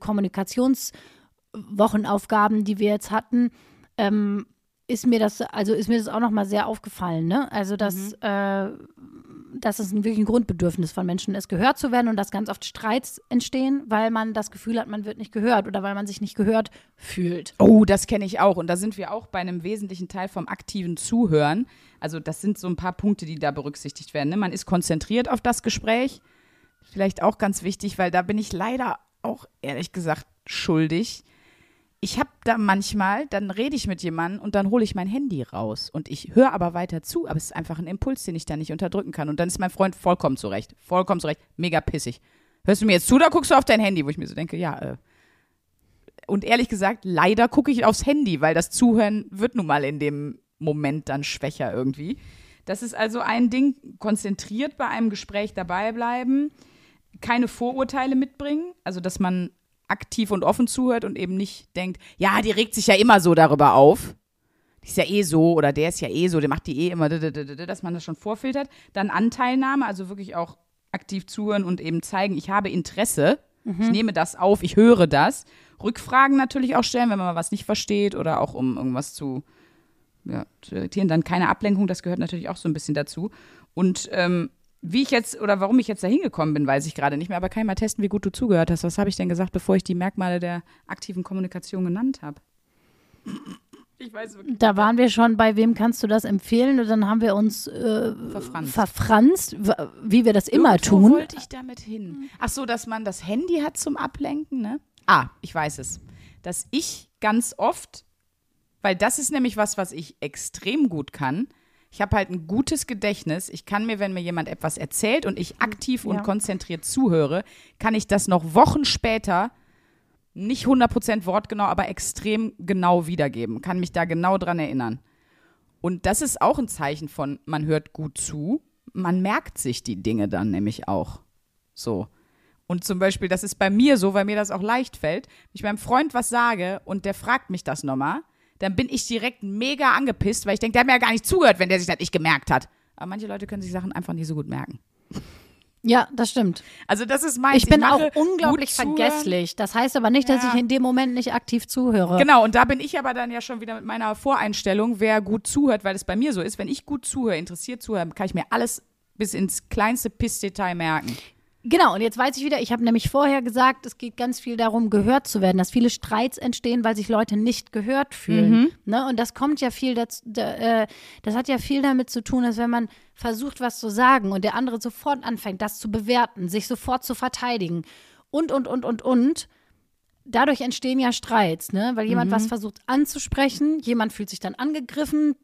Kommunikationswochenaufgaben, die wir jetzt hatten, ähm, ist mir das, also ist mir das auch nochmal sehr aufgefallen, ne? Also, dass, äh, dass es ein wirklich ein Grundbedürfnis von Menschen ist, gehört zu werden und dass ganz oft Streits entstehen, weil man das Gefühl hat, man wird nicht gehört oder weil man sich nicht gehört fühlt.
Oh, das kenne ich auch. Und da sind wir auch bei einem wesentlichen Teil vom aktiven Zuhören. Also das sind so ein paar Punkte, die da berücksichtigt werden. Ne? Man ist konzentriert auf das Gespräch. Vielleicht auch ganz wichtig, weil da bin ich leider auch ehrlich gesagt schuldig. Ich habe da manchmal, dann rede ich mit jemandem und dann hole ich mein Handy raus und ich höre aber weiter zu, aber es ist einfach ein Impuls, den ich da nicht unterdrücken kann. Und dann ist mein Freund vollkommen zurecht, vollkommen zurecht, mega pissig. Hörst du mir jetzt zu oder guckst du auf dein Handy? Wo ich mir so denke, ja, äh, und ehrlich gesagt, leider gucke ich aufs Handy, weil das Zuhören wird nun mal in dem Moment dann schwächer irgendwie. Das ist also ein Ding, konzentriert bei einem Gespräch dabei bleiben, keine Vorurteile mitbringen, also dass man aktiv und offen zuhört und eben nicht denkt, ja, die regt sich ja immer so darüber auf. Die ist ja eh so oder der ist ja eh so, der macht die eh immer, dass man das schon vorfiltert. Dann Anteilnahme, also wirklich auch aktiv zuhören und eben zeigen, ich habe Interesse, ich nehme das auf, ich höre das. Rückfragen natürlich auch stellen, wenn man mal was nicht versteht oder auch um irgendwas zu, ja, zu irritieren. Dann keine Ablenkung, das gehört natürlich auch so ein bisschen dazu. Und ähm, wie ich jetzt oder warum ich jetzt da hingekommen bin, weiß ich gerade nicht mehr, aber kann ich mal testen, wie gut du zugehört hast. Was habe ich denn gesagt, bevor ich die Merkmale der aktiven Kommunikation genannt habe? Ich weiß wirklich.
Da waren wir schon bei wem kannst du das empfehlen und dann haben wir uns äh,
Verfranst.
verfranst, wie wir das immer
Irgendwo
tun.
wollte ich damit hin? Ach so, dass man das Handy hat zum Ablenken, ne? Ah, ich weiß es. Dass ich ganz oft, weil das ist nämlich was, was ich extrem gut kann. Ich habe halt ein gutes Gedächtnis. Ich kann mir, wenn mir jemand etwas erzählt und ich aktiv und
Ja.
konzentriert zuhöre, kann ich das noch Wochen später nicht 100% wortgenau, aber extrem genau wiedergeben. Kann mich da genau dran erinnern. Und das ist auch ein Zeichen von, man hört gut zu. Man merkt sich die Dinge dann nämlich auch. So. Und zum Beispiel, das ist bei mir so, weil mir das auch leicht fällt, wenn ich meinem Freund was sage und der fragt mich das nochmal, dann bin ich direkt mega angepisst, weil ich denke, der hat mir ja gar nicht zugehört, wenn der sich das nicht gemerkt hat. Aber manche Leute können sich Sachen einfach nicht so gut merken.
Ja, das stimmt.
Also das ist meins.
Ich bin auch
mache
unglaublich vergesslich. Das heißt aber nicht, dass
Ja.
ich in dem Moment nicht aktiv zuhöre.
Genau, und da bin ich aber dann ja schon wieder mit meiner Voreinstellung, wer gut zuhört, weil es bei mir so ist, wenn ich gut zuhöre, interessiert zuhöre, kann ich mir alles bis ins kleinste Pissdetail merken.
Genau, und jetzt weiß ich wieder, ich habe nämlich vorher gesagt, es geht ganz viel darum, gehört zu werden, dass viele Streits entstehen, weil sich Leute nicht gehört fühlen. Ne? Und das kommt ja viel dazu, da, äh, das hat ja viel damit zu tun, dass wenn man versucht, was zu sagen und der andere sofort anfängt, das zu bewerten, sich sofort zu verteidigen und, und, und, und, und, dadurch entstehen ja Streits, ne? Weil jemand was versucht anzusprechen, jemand fühlt sich dann angegriffen,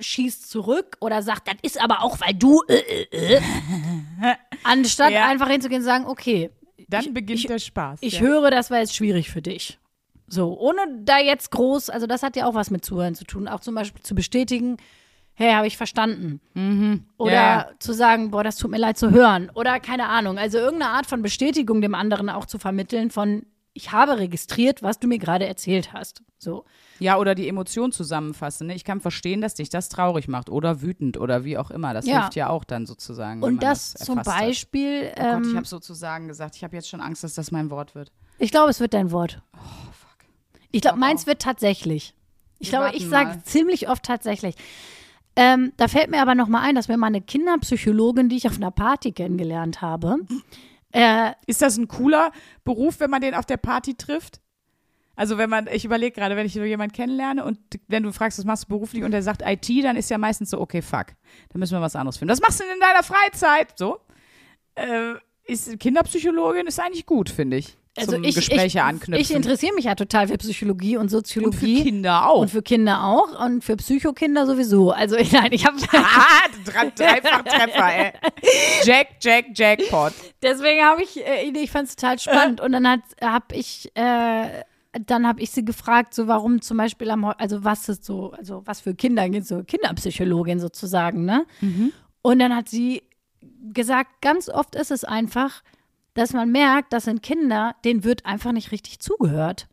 schießt zurück oder sagt, das ist aber auch, weil du, äh, äh, äh. (laughs) anstatt
Ja.
einfach hinzugehen und sagen, okay,
Dann beginnt
ich-
der Spaß.
ich
ja.
höre, das war jetzt schwierig für dich. So, ohne da jetzt groß, also das hat ja auch was mit Zuhören zu tun, auch zum Beispiel zu bestätigen, hey, habe ich verstanden. Oder
Ja.
zu sagen, boah, das tut mir leid zu hören. Oder keine Ahnung. Also irgendeine Art von Bestätigung dem anderen auch zu vermitteln von, ich habe registriert, was du mir gerade erzählt hast. So.
Ja, oder die Emotion zusammenfassen. Ne? Ich kann verstehen, dass dich das traurig macht oder wütend oder wie auch immer. Das
Ja.
hilft ja auch dann sozusagen.
Und
man
das, zum
erfasst hat.
Beispiel,
Oh Gott, ich
ähm,
habe sozusagen gesagt, ich habe jetzt schon Angst, dass das mein Wort wird.
ich glaube, es wird dein Wort.
Oh,
Ich glaube,
glaub
meins
auch.
wird tatsächlich. Ich
Wir
glaube, ich sage ziemlich oft tatsächlich. Ähm, da fällt mir aber noch mal ein, dass mir meine Kinderpsychologin, die ich auf einer Party kennengelernt habe, äh,
Ist das ein cooler Beruf, wenn man den auf der Party trifft? Also wenn man, ich überlege gerade, wenn ich so jemanden kennenlerne und wenn du fragst, was machst du beruflich und der sagt IT, dann ist ja meistens so, okay, fuck, dann müssen wir was anderes finden. Was machst du denn in deiner Freizeit? So. Äh, ist Kinderpsychologin ist eigentlich gut, finde ich.
Also
zum
ich,
Gespräche
ich,
anknüpfen.
ich interessiere mich ja total für Psychologie und
und für
Soziologie.
Kinder auch.
Und für Kinder auch und für Psychokinder sowieso. Also (laughs) ich- nein, ich habe (laughs)
ah, Dre- dreifach Treffer, ey. (laughs) Jack, Jack, Jackpot.
deswegen habe ich, äh, ich fand es total spannend und dann habe ich äh, dann habe ich sie gefragt, so warum zum Beispiel am, also was ist so, also was für Kinder geht so Kinderpsychologin sozusagen, ne? Und dann hat sie gesagt, ganz oft ist es einfach, dass man merkt, das sind Kinder, denen wird einfach nicht richtig zugehört.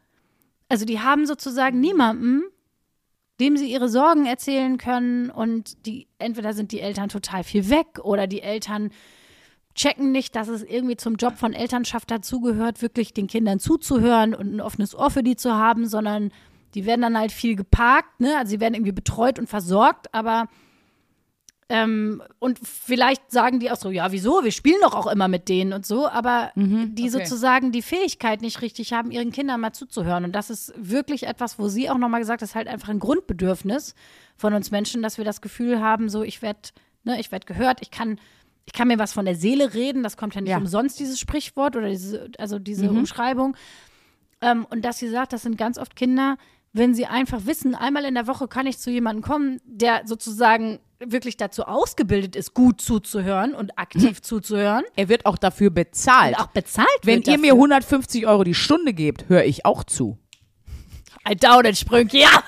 Also die haben sozusagen niemanden, dem sie ihre Sorgen erzählen können und die entweder sind die Eltern total viel weg oder die Eltern checken nicht, dass es irgendwie zum Job von Elternschaft dazugehört, wirklich den Kindern zuzuhören und ein offenes Ohr für die zu haben, sondern die werden dann halt viel geparkt, ne? Also sie werden irgendwie betreut und versorgt, aber ähm, und vielleicht sagen die auch so, ja, wieso? Wir spielen doch auch immer mit denen und so, aber die
Mhm, okay.
sozusagen die Fähigkeit nicht richtig haben, ihren Kindern mal zuzuhören. Und das ist wirklich etwas, wo sie auch nochmal gesagt hat, das ist halt einfach ein Grundbedürfnis von uns Menschen, dass wir das Gefühl haben, so ich werde, ne, ich werde gehört, ich kann, ich kann mir was von der Seele reden, das kommt ja nicht
Ja.
umsonst, dieses Sprichwort oder diese, also diese Umschreibung. Ähm, und dass sie sagt, das sind ganz oft Kinder, wenn sie einfach wissen, einmal in der Woche kann ich zu jemandem kommen, der sozusagen wirklich dazu ausgebildet ist, gut zuzuhören und aktiv zuzuhören
Er wird auch dafür bezahlt.
und auch bezahlt
Wenn ihr mir
dafür.
150 Euro die Stunde gebt, höre ich auch zu.
I doubt it, Sprünki. Ja, (laughs)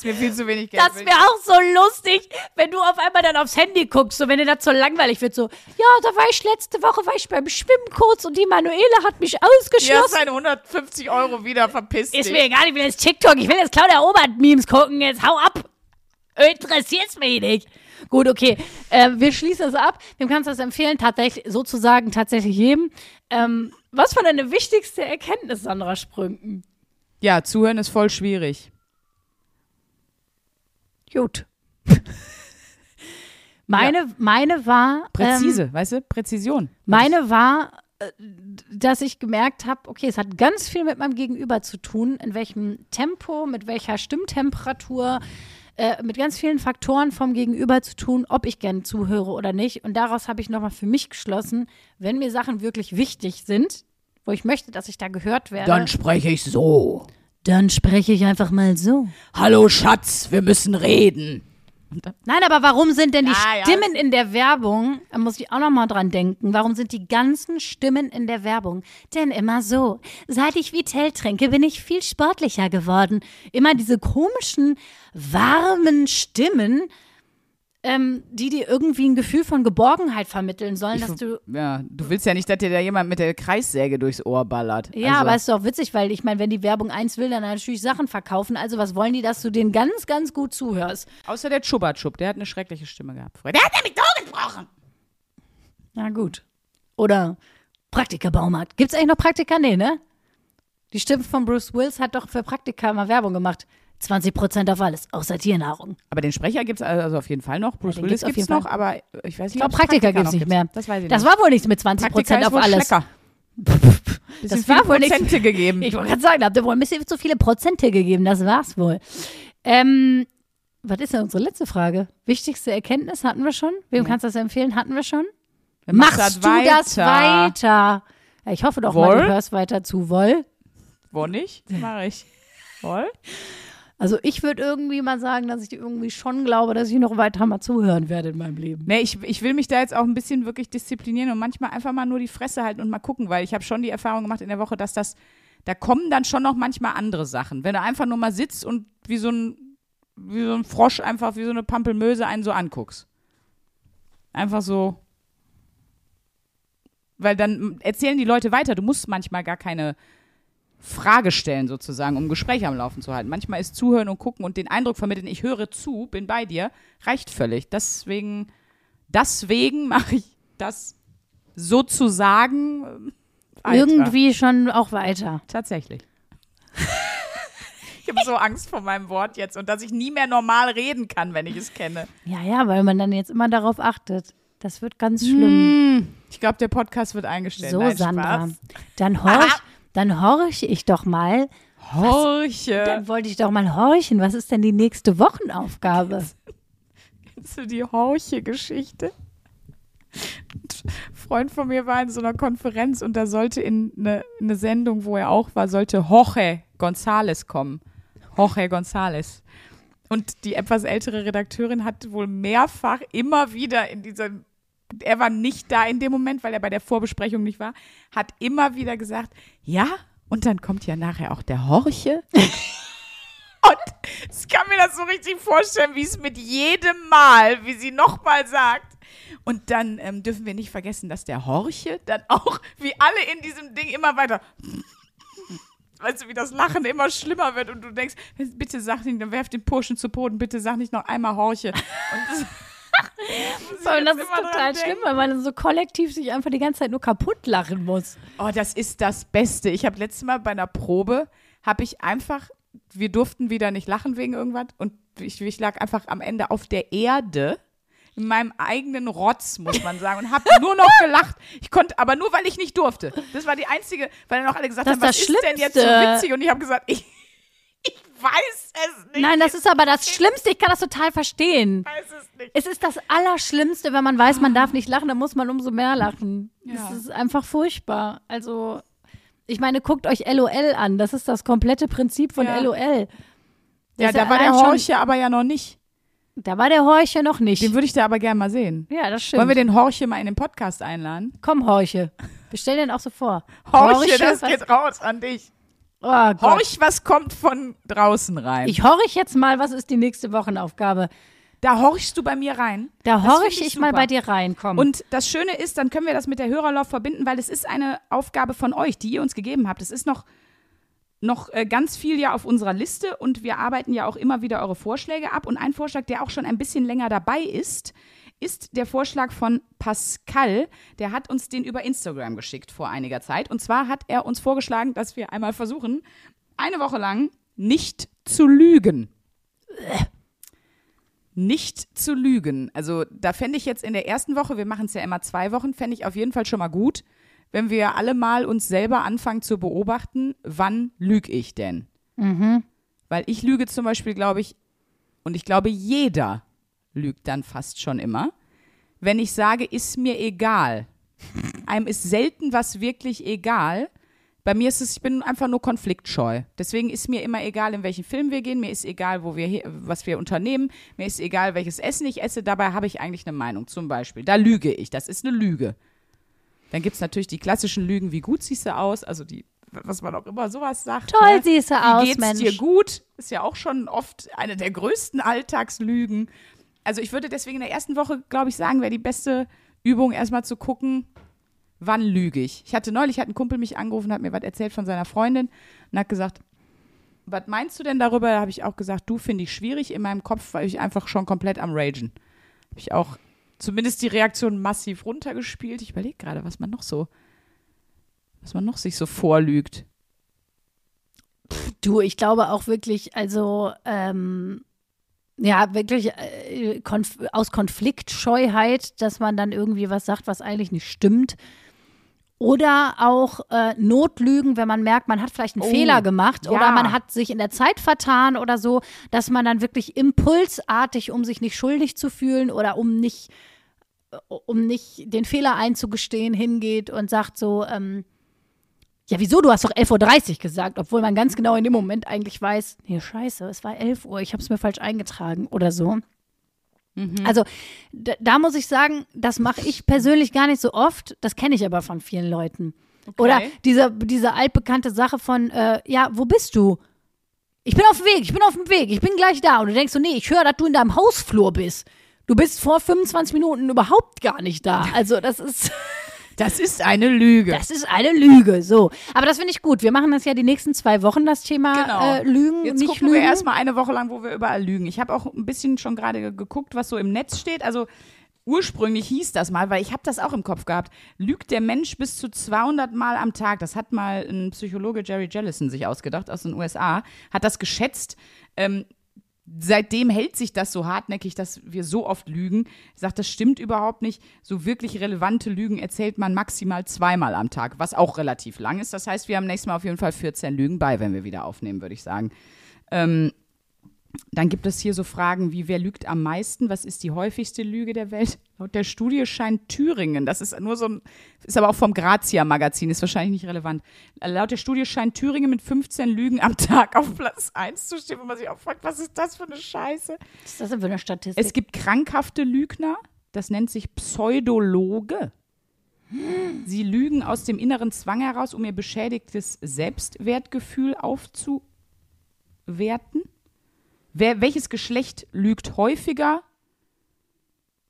ist mir viel zu wenig Geld.
das wäre auch so lustig, wenn du auf einmal dann aufs Handy guckst, so wenn dir das so langweilig wird, so, ja, da war ich letzte Woche, war ich beim Schwimmen kurz und die Manuele hat mich
ja,
ausgeschlossen.
seine 150 Euro wieder verpisst
Ist
dich.
mir egal, ich will jetzt TikTok, ich will jetzt Claudia Obert-Memes gucken, jetzt hau ab. Interessiert's mich nicht. Gut, okay. Äh, wir schließen es ab. Wem kannst du das empfehlen? Tatsächlich, sozusagen tatsächlich jedem. Ähm, was war deine wichtigste Erkenntnis, Sandra Sprünken?
Ja, zuhören ist voll schwierig.
Gut. (laughs) meine, meine war.
Präzise,
Ähm,
weißt du? Präzision.
Meine war, äh, dass ich gemerkt habe, okay, es hat ganz viel mit meinem Gegenüber zu tun, in welchem Tempo, mit welcher Stimmtemperatur, äh, mit ganz vielen Faktoren vom Gegenüber zu tun, ob ich gerne zuhöre oder nicht. Und daraus habe ich nochmal für mich geschlossen, wenn mir Sachen wirklich wichtig sind, wo ich möchte, dass ich da gehört werde,
Dann spreche ich so.
Dann spreche ich einfach mal so.
Hallo Schatz, wir müssen reden.
Nein, aber warum sind denn die
Ja, ja.
Stimmen in der Werbung, da muss ich auch noch mal dran denken, warum sind die ganzen Stimmen in der Werbung denn immer so? Seit ich Vitell trinke, bin ich viel sportlicher geworden. Immer diese komischen, warmen Stimmen, ähm, die dir irgendwie ein Gefühl von Geborgenheit vermitteln sollen,
ich,
dass du
ja, du willst ja nicht, dass dir da jemand mit der Kreissäge durchs Ohr ballert.
Ja,
also,
aber ist doch witzig, weil ich meine, wenn die Werbung eins will, dann natürlich Sachen verkaufen. Also was wollen die, dass du denen ganz, ganz gut zuhörst?
Außer der Chubatschub, der hat eine schreckliche Stimme gehabt. früher. Der hat nämlich so gesprochen.
Na gut. Oder Praktika-Baumarkt. Gibt's eigentlich noch Praktika? Nee, ne? Die Stimme von Bruce Willis hat doch für Praktika mal Werbung gemacht. 20% auf alles, außer Tiernahrung.
Aber den Sprecher gibt es also auf jeden Fall noch. Bruce
den
Willis gibt es noch, aber ich weiß nicht,
Ich glaube, Praktika gibt's
noch
nicht mehr.
Das weiß ich
Das
nicht.
war wohl nichts mit 20%
Praktika ist
auf alles.
Schlecker. (laughs)
Das war wohl nichts.
Prozente gegeben.
Ich wollte gerade sagen, da habt ihr wohl ein bisschen zu viele Prozente gegeben. Das war's wohl. Ähm, was ist denn unsere letzte Frage? Wichtigste Erkenntnis hatten wir schon? Wem kannst du das empfehlen? Hatten wir schon?
Wer
Machst
das
du das weiter? Ja, ich hoffe doch mal,
Woll?
du hörst weiter zu, Woll.
Wo nicht? (laughs) Mach ich. Voll?
Also ich würde irgendwie mal sagen, dass ich irgendwie schon glaube, dass ich noch weiter mal zuhören werde in meinem Leben.
Nee, ich, ich will mich da jetzt auch ein bisschen wirklich disziplinieren und manchmal einfach mal nur die Fresse halten und mal gucken, weil ich habe schon die Erfahrung gemacht in der Woche, dass das, da kommen dann schon noch manchmal andere Sachen. Wenn du einfach nur mal sitzt und wie so ein, wie so ein Frosch einfach, wie so eine Pampelmöse einen so anguckst. Einfach so. Weil dann erzählen die Leute weiter. Du musst manchmal gar keine Frage stellen, sozusagen, um Gespräche am Laufen zu halten. Manchmal ist Zuhören und Gucken und den Eindruck vermitteln, ich höre zu, bin bei dir, reicht völlig. Deswegen, deswegen mache ich das sozusagen ähm, weiter.
Irgendwie schon auch weiter.
Tatsächlich. (laughs) ich habe so Angst vor meinem Wort jetzt und dass ich nie mehr normal reden kann, wenn ich es kenne.
Ja, ja, weil man dann jetzt immer darauf achtet. Das wird ganz schlimm.
Ich glaube, der Podcast wird eingestellt.
so,
Nein,
Sandra.
Spaß.
Dann horch, dann horche ich doch mal.
Horche.
Dann wollte ich doch mal horchen. Was ist denn die nächste Wochenaufgabe?
Kennst du die Horche-Geschichte? Ein Freund von mir war in so einer Konferenz und da sollte in eine, eine Sendung, wo er auch war, sollte Jorge González kommen. Jorge González. Und die etwas ältere Redakteurin hat wohl mehrfach immer wieder in diesem, er war nicht da in dem Moment, weil er bei der Vorbesprechung nicht war, hat immer wieder gesagt, ja, und dann kommt ja nachher auch der Jorge. (laughs) Und ich kann mir das so richtig vorstellen, wie es mit jedem Mal, wie sie nochmal sagt. Und dann ähm, dürfen wir nicht vergessen, dass der Horche dann auch, wie alle in diesem Ding immer weiter. Weißt du, wie das Lachen immer schlimmer wird und du denkst, bitte sag nicht, dann werf den Burschen zu Boden, bitte sag nicht noch einmal Horche. Und das,
Und das ist total
denken.
schlimm, weil man so kollektiv sich einfach die ganze Zeit nur kaputt lachen muss.
Oh, das ist das Beste. Ich habe letztes Mal bei einer Probe, habe ich einfach, wir durften wieder nicht lachen wegen irgendwas und ich, ich lag einfach am Ende auf der Erde in meinem eigenen Rotz, muss man sagen, und habe nur noch gelacht. Ich konnte, aber nur, weil ich nicht durfte. Das war die einzige, weil dann auch alle gesagt
Das
haben,
ist
was
das
ist denn jetzt so witzig? Und ich habe gesagt, ich weiß es nicht.
Nein, das ist aber das Schlimmste. Ich kann das total verstehen.
ich weiß es nicht.
Es ist das Allerschlimmste, wenn man weiß, man darf nicht lachen, dann muss man umso mehr lachen.
Ja.
Das ist einfach furchtbar. Also, ich meine, guckt euch LOL an. Das ist das komplette Prinzip von
Ja.
LOL.
Ja,
Das
da war der Horche aber ja noch nicht.
Da war der Horche noch nicht.
Den würde ich da aber gerne mal sehen.
ja, das stimmt.
Wollen wir den Horche mal in den Podcast einladen?
Komm, Horche. Bestell den auch so vor.
Horche, das
was-
geht raus an dich.
Oh.
Horch, was kommt von draußen rein?
Ich horch jetzt mal, was ist die nächste Wochenaufgabe?
da horchst du bei mir rein.
Da horch ich,
ich
mal bei dir rein. Komm.
Und das Schöne ist, dann können wir das mit der Hörerlauf verbinden, weil es ist eine Aufgabe von euch, die ihr uns gegeben habt. Es ist noch, noch äh, ganz viel ja auf unserer Liste und wir arbeiten ja auch immer wieder eure Vorschläge ab. Und ein Vorschlag, der auch schon ein bisschen länger dabei ist, ist der Vorschlag von Pascal. Der hat uns den über Instagram geschickt vor einiger Zeit. Und zwar hat er uns vorgeschlagen, dass wir einmal versuchen, eine Woche lang nicht zu lügen. Nicht zu lügen. Also da fände ich jetzt in der ersten Woche, wir machen es ja immer zwei Wochen, fände ich auf jeden Fall schon mal gut, wenn wir alle mal uns selber anfangen zu beobachten, wann lüge ich denn? Weil ich lüge zum Beispiel, glaube ich, und ich glaube, jeder lügt dann fast schon immer, wenn ich sage, ist mir egal. Einem ist selten was wirklich egal, Bei mir ist es, ich bin einfach nur konfliktscheu. Deswegen ist mir immer egal, in welchen Film wir gehen. Mir ist egal, wo wir was wir unternehmen. Mir ist egal, welches Essen ich esse. Dabei habe ich eigentlich eine Meinung. Zum Beispiel, da lüge ich. Das ist eine Lüge. Dann gibt es natürlich die klassischen Lügen, wie gut siehst du aus? Also die, was man auch immer sowas sagt.
Toll
ne?
siehst du
Wie
aus,
geht's
Mensch.
dir gut? Ist ja auch schon oft eine der größten Alltagslügen. Also ich würde deswegen in der ersten Woche, glaube ich, sagen, wäre die beste Übung, erstmal zu gucken, wann lüge ich. Ich hatte neulich, hat ein Kumpel mich angerufen, hat mir was erzählt von seiner Freundin und hat gesagt, was meinst du denn darüber? Da habe ich auch gesagt, du finde ich schwierig in meinem Kopf, weil ich einfach schon komplett am Ragen. Habe ich auch zumindest die Reaktion massiv runtergespielt. Ich überlege gerade, was man noch so, was man noch sich so vorlügt.
Du, ich glaube auch wirklich, also ähm, ja, wirklich äh, konf aus Konfliktscheuheit, dass man dann irgendwie was sagt, was eigentlich nicht stimmt. Oder auch äh, Notlügen, wenn man merkt, man hat vielleicht einen
Oh,
Fehler gemacht
ja.
oder man hat sich in der Zeit vertan oder so, dass man dann wirklich impulsartig, um sich nicht schuldig zu fühlen oder um nicht, äh, um nicht den Fehler einzugestehen, hingeht und sagt so, ähm, ja, wieso? Du hast doch 11.30 Uhr gesagt, obwohl man ganz genau in dem Moment eigentlich weiß, nee, scheiße, es war 11 Uhr, ich habe es mir falsch eingetragen oder so. Also da, da muss ich sagen, das mache ich persönlich gar nicht so oft, das kenne ich aber von vielen Leuten. Oder diese, diese altbekannte Sache von, äh, ja, wo bist du? Ich bin auf dem Weg, ich bin auf dem Weg, ich bin gleich da. Und du denkst so, nee, ich höre, dass du in deinem Hausflur bist. Du bist vor 25 Minuten überhaupt gar nicht da. (laughs) Also das ist...
Das ist eine Lüge.
Das ist eine Lüge, so. Aber das finde ich gut. Wir machen das ja die nächsten zwei Wochen, das Thema
Genau.
äh, Lügen,
Jetzt
nicht
gucken
Lügen.
wir erstmal eine Woche lang, wo wir überall lügen. Ich habe auch ein bisschen schon gerade ge- geguckt, was so im Netz steht. Also ursprünglich hieß das mal, weil ich habe das auch im Kopf gehabt, lügt der Mensch bis zu 200 Mal am Tag. Das hat mal ein Psychologe Jerry Jellison sich ausgedacht aus den USA, hat das geschätzt. Ähm, seitdem hält sich das so hartnäckig, dass wir so oft lügen. Ich sage, das stimmt überhaupt nicht. So wirklich relevante Lügen erzählt man maximal zweimal am Tag, was auch relativ lang ist. Das heißt, wir haben nächstes Mal auf jeden Fall 14 Lügen bei, wenn wir wieder aufnehmen, würde ich sagen. Ähm, dann gibt es hier so Fragen wie, wer lügt am meisten? Was ist die häufigste Lüge der Welt? Laut der Studie scheint Thüringen, das ist nur so ein, ist aber auch vom Grazia-Magazin, ist wahrscheinlich nicht relevant. Laut der Studie scheint Thüringen mit 15 Lügen am Tag auf Platz 1 zu stehen, wo man sich auch fragt, was ist das für eine Scheiße?
Was ist das denn für eine Statistik?
Es gibt krankhafte Lügner, das nennt sich Pseudologe. Sie lügen aus dem inneren Zwang heraus, um ihr beschädigtes Selbstwertgefühl aufzuwerten. Wer, welches Geschlecht lügt häufiger?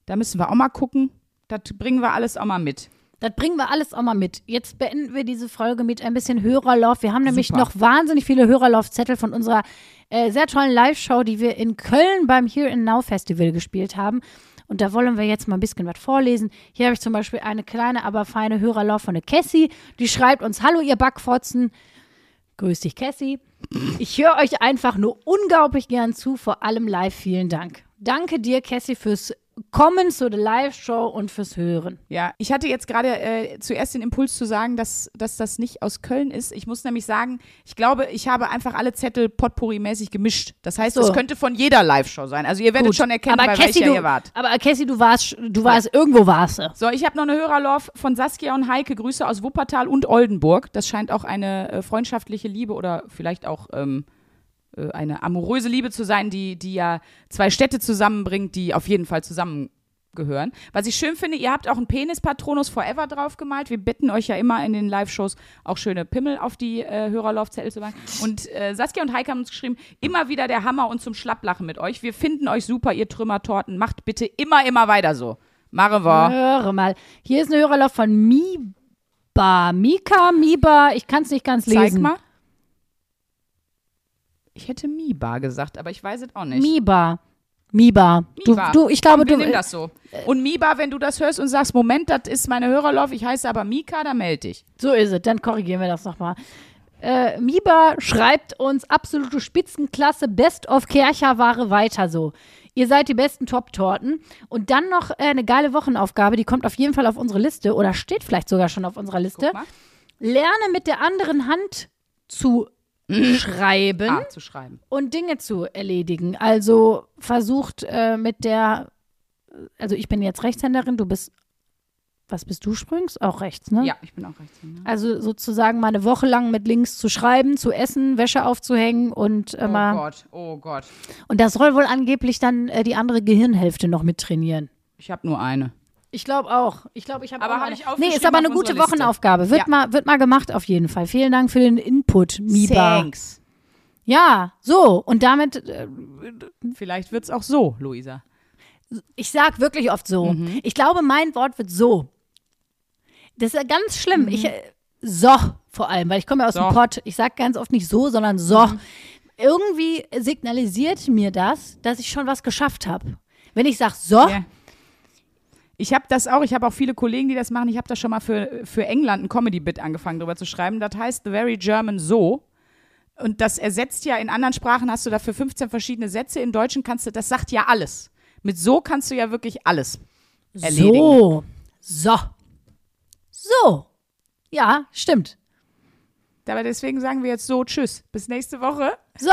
Da müssen wir auch mal gucken. Das bringen wir alles auch mal mit.
Das bringen wir alles auch mal mit. Jetzt beenden wir diese Folge mit ein bisschen Hörerlauf. Wir haben nämlich
Super.
noch wahnsinnig viele Hörerlaufzettel von unserer äh, sehr tollen Live-Show, die wir in Köln beim Here and Now Festival gespielt haben. Und da wollen wir jetzt mal ein bisschen was vorlesen. Hier habe ich zum Beispiel eine kleine, aber feine Hörerlauf von der Cassie. Die schreibt uns, hallo ihr Backfotzen. Grüß dich, Cassie. Ich höre euch einfach nur unglaublich gern zu, vor allem live. Vielen Dank. Danke dir, Cassie, fürs Kommen zu der Live-Show und fürs Hören.
Ja, ich hatte jetzt gerade äh, zuerst den Impuls zu sagen, dass, dass das nicht aus Köln ist. Ich muss nämlich sagen, ich glaube, ich habe einfach alle Zettel potpourri-mäßig gemischt. Das heißt,
So.
es könnte von jeder Live-Show sein. Also ihr werdet
Gut.
schon erkennen,
aber
bei
Cassie,
welcher
du,
ihr wart.
Aber Cassie, du warst, du warst, irgendwo warst du.
So, ich habe noch eine Hörerlauf von Saskia und Heike. Grüße aus Wuppertal und Oldenburg. Das scheint auch eine äh, freundschaftliche Liebe oder vielleicht auch ähm, äh, eine amoröse Liebe zu sein, die, die ja zwei Städte zusammenbringt, die auf jeden Fall zusammengehören. Was ich schön finde, ihr habt auch einen Penis-Patronus Forever drauf gemalt. Wir bitten euch ja immer in den Live-Shows auch schöne Pimmel auf die äh, Hörerlaufzettel zu machen. (laughs) Und äh, Saskia und Heike haben uns geschrieben, immer wieder der Hammer und zum Schlapplachen mit euch. Wir finden euch super, ihr Trümmertorten. Macht bitte immer, immer weiter so. Mareva.
Höre mal. Hier ist eine Hörerlauf von Miba. Mika, Miba, ich kann es nicht ganz lesen.
Zeig mal. Ich hätte Miba gesagt, aber ich weiß es auch nicht.
Miba. Miba. Du,
Miba.
du, ich glaube,
Komm, wir
du.
nehmen das so. Und Miba, wenn du das hörst und sagst, Moment, das ist meine Hörerlauf, ich heiße aber Mika, dann melde dich.
So ist es, dann korrigieren wir das nochmal. Äh, Miba schreibt uns absolute Spitzenklasse, Best of Kercherware weiter so. Ihr seid die besten Top-Torten. Und dann noch äh, eine geile Wochenaufgabe, die kommt auf jeden Fall auf unsere Liste oder steht vielleicht sogar schon auf unserer Liste. Lerne mit der anderen Hand zu schreiben
Ah, zu schreiben.
und Dinge zu erledigen. Also versucht äh, mit der, also ich bin jetzt Rechtshänderin, du bist Was bist du, Sprüngs? Auch rechts, ne?
Ja, ich bin auch Rechtshänder.
Also sozusagen mal eine Woche lang mit links zu schreiben, zu essen, Wäsche aufzuhängen und
Oh
immer.
Gott, oh Gott.
und das soll wohl angeblich dann äh, die andere Gehirnhälfte noch mit trainieren.
Ich habe nur eine.
Ich glaube auch. Ich glaube, ich habe
Aber
auch
hab
eine.
ich
Nee, ist aber eine gute. Wochenaufgabe. Wird,
Ja.
mal, wird mal gemacht auf jeden Fall. Vielen Dank für den Input, Miba.
Thanks.
Ja, so. Und damit, äh,
Vielleicht wird's auch so, Luisa.
ich sag wirklich oft so.
Mhm.
Ich glaube, mein Wort wird so. Das ist ja ganz schlimm. Ich, äh, so vor allem, weil ich komme ja aus
Mhm. So. Mhm.
dem Pott. Ich sag ganz oft nicht so, sondern so. Irgendwie signalisiert mir das, dass ich schon was geschafft habe. Wenn ich sag so,
Ja. Ich habe das auch, ich habe auch viele Kollegen, die das machen. Ich habe das schon mal für, für England ein Comedy-Bit angefangen, drüber zu schreiben. Das heißt The Very German So. Und das ersetzt ja, in anderen Sprachen hast du dafür 15 verschiedene Sätze. In Deutschen kannst du, das sagt ja alles. Mit so kannst du ja wirklich alles erledigen.
so, so, so. Ja, stimmt.
Aber deswegen sagen wir jetzt so Tschüss. Bis nächste Woche.
So.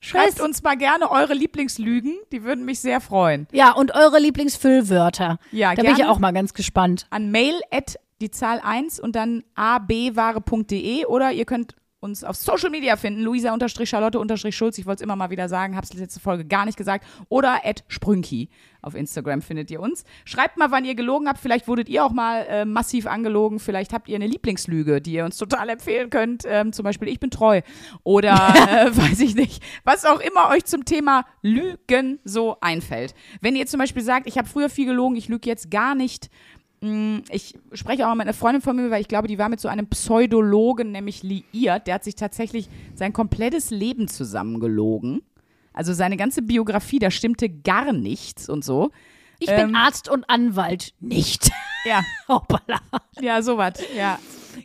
Schreibt uns mal gerne eure Lieblingslügen. Die würden mich sehr freuen.
Ja, und eure Lieblingsfüllwörter.
Ja,
da bin ich auch mal ganz gespannt.
An mail at die Zahl 1 und dann abware.de oder ihr könnt uns auf Social Media finden, luisa-charlotte-schulz, ich wollte es immer mal wieder sagen, hab's letzte Folge gar nicht gesagt, oder at sprünki auf Instagram findet ihr uns. Schreibt mal, wann ihr gelogen habt, vielleicht wurdet ihr auch mal äh, massiv angelogen, vielleicht habt ihr eine Lieblingslüge, die ihr uns total empfehlen könnt, ähm, zum Beispiel ich bin treu. Oder (laughs) äh, weiß ich nicht, was auch immer euch zum Thema Lügen so einfällt. Wenn ihr zum Beispiel sagt, ich habe früher viel gelogen, ich lüge jetzt gar nicht, ich spreche auch mal mit einer Freundin von mir, weil ich glaube, die war mit so einem Pseudologen nämlich liiert. Der hat sich tatsächlich sein komplettes Leben zusammengelogen. Also seine ganze Biografie, da stimmte gar nichts und so.
Ich
Ähm.
bin Arzt und Anwalt. Nicht.
Ja, (laughs)
Hoppala.
ja, sowas. Ja,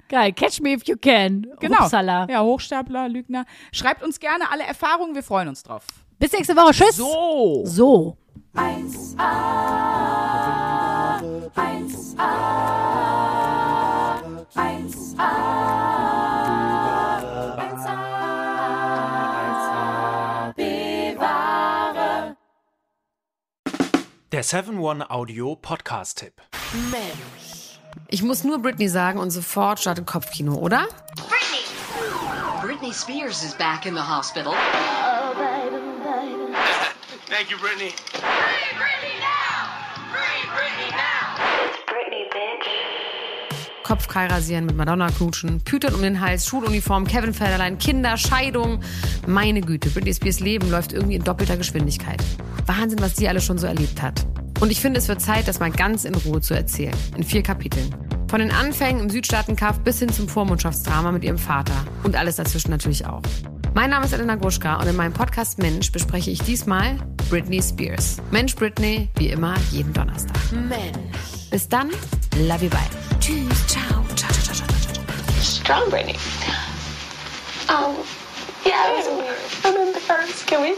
Geil. Catch me if you can.
genau.
Upsala.
Ja, Hochstapler, Lügner. Schreibt uns gerne alle Erfahrungen, wir freuen uns drauf.
Bis nächste Woche. Tschüss.
So.
So.
Der 7-One-Audio-Podcast-Tipp.
Mensch. Ich muss nur Britney sagen und sofort startet Kopfkino, oder?
Britney Spears is back in the hospital. (laughs)
Thank you,
Kopfkeil rasieren, mit Madonna knutschen, Pütern um den Hals, Schuluniform, Kevin Federlein, Kinder, Scheidung. Meine Güte, Britney Spears Leben läuft irgendwie in doppelter Geschwindigkeit. Wahnsinn, was die alles schon so erlebt hat. Und ich finde, es wird Zeit, das mal ganz in Ruhe zu erzählen. In vier Kapiteln. Von den Anfängen im Südstaatenkampf bis hin zum Vormundschaftsdrama mit ihrem Vater. Und alles dazwischen natürlich auch. Mein Name ist Elena Gruschka und in meinem Podcast Mensch bespreche ich diesmal Britney Spears. Mensch Britney, wie immer, jeden Donnerstag. Mensch. Bis dann, love you, bye. Tschüss, ciao, ciao, ciao, ciao, ciao,
strong Brittany. Um, yeah, it was weird. And then the first, can we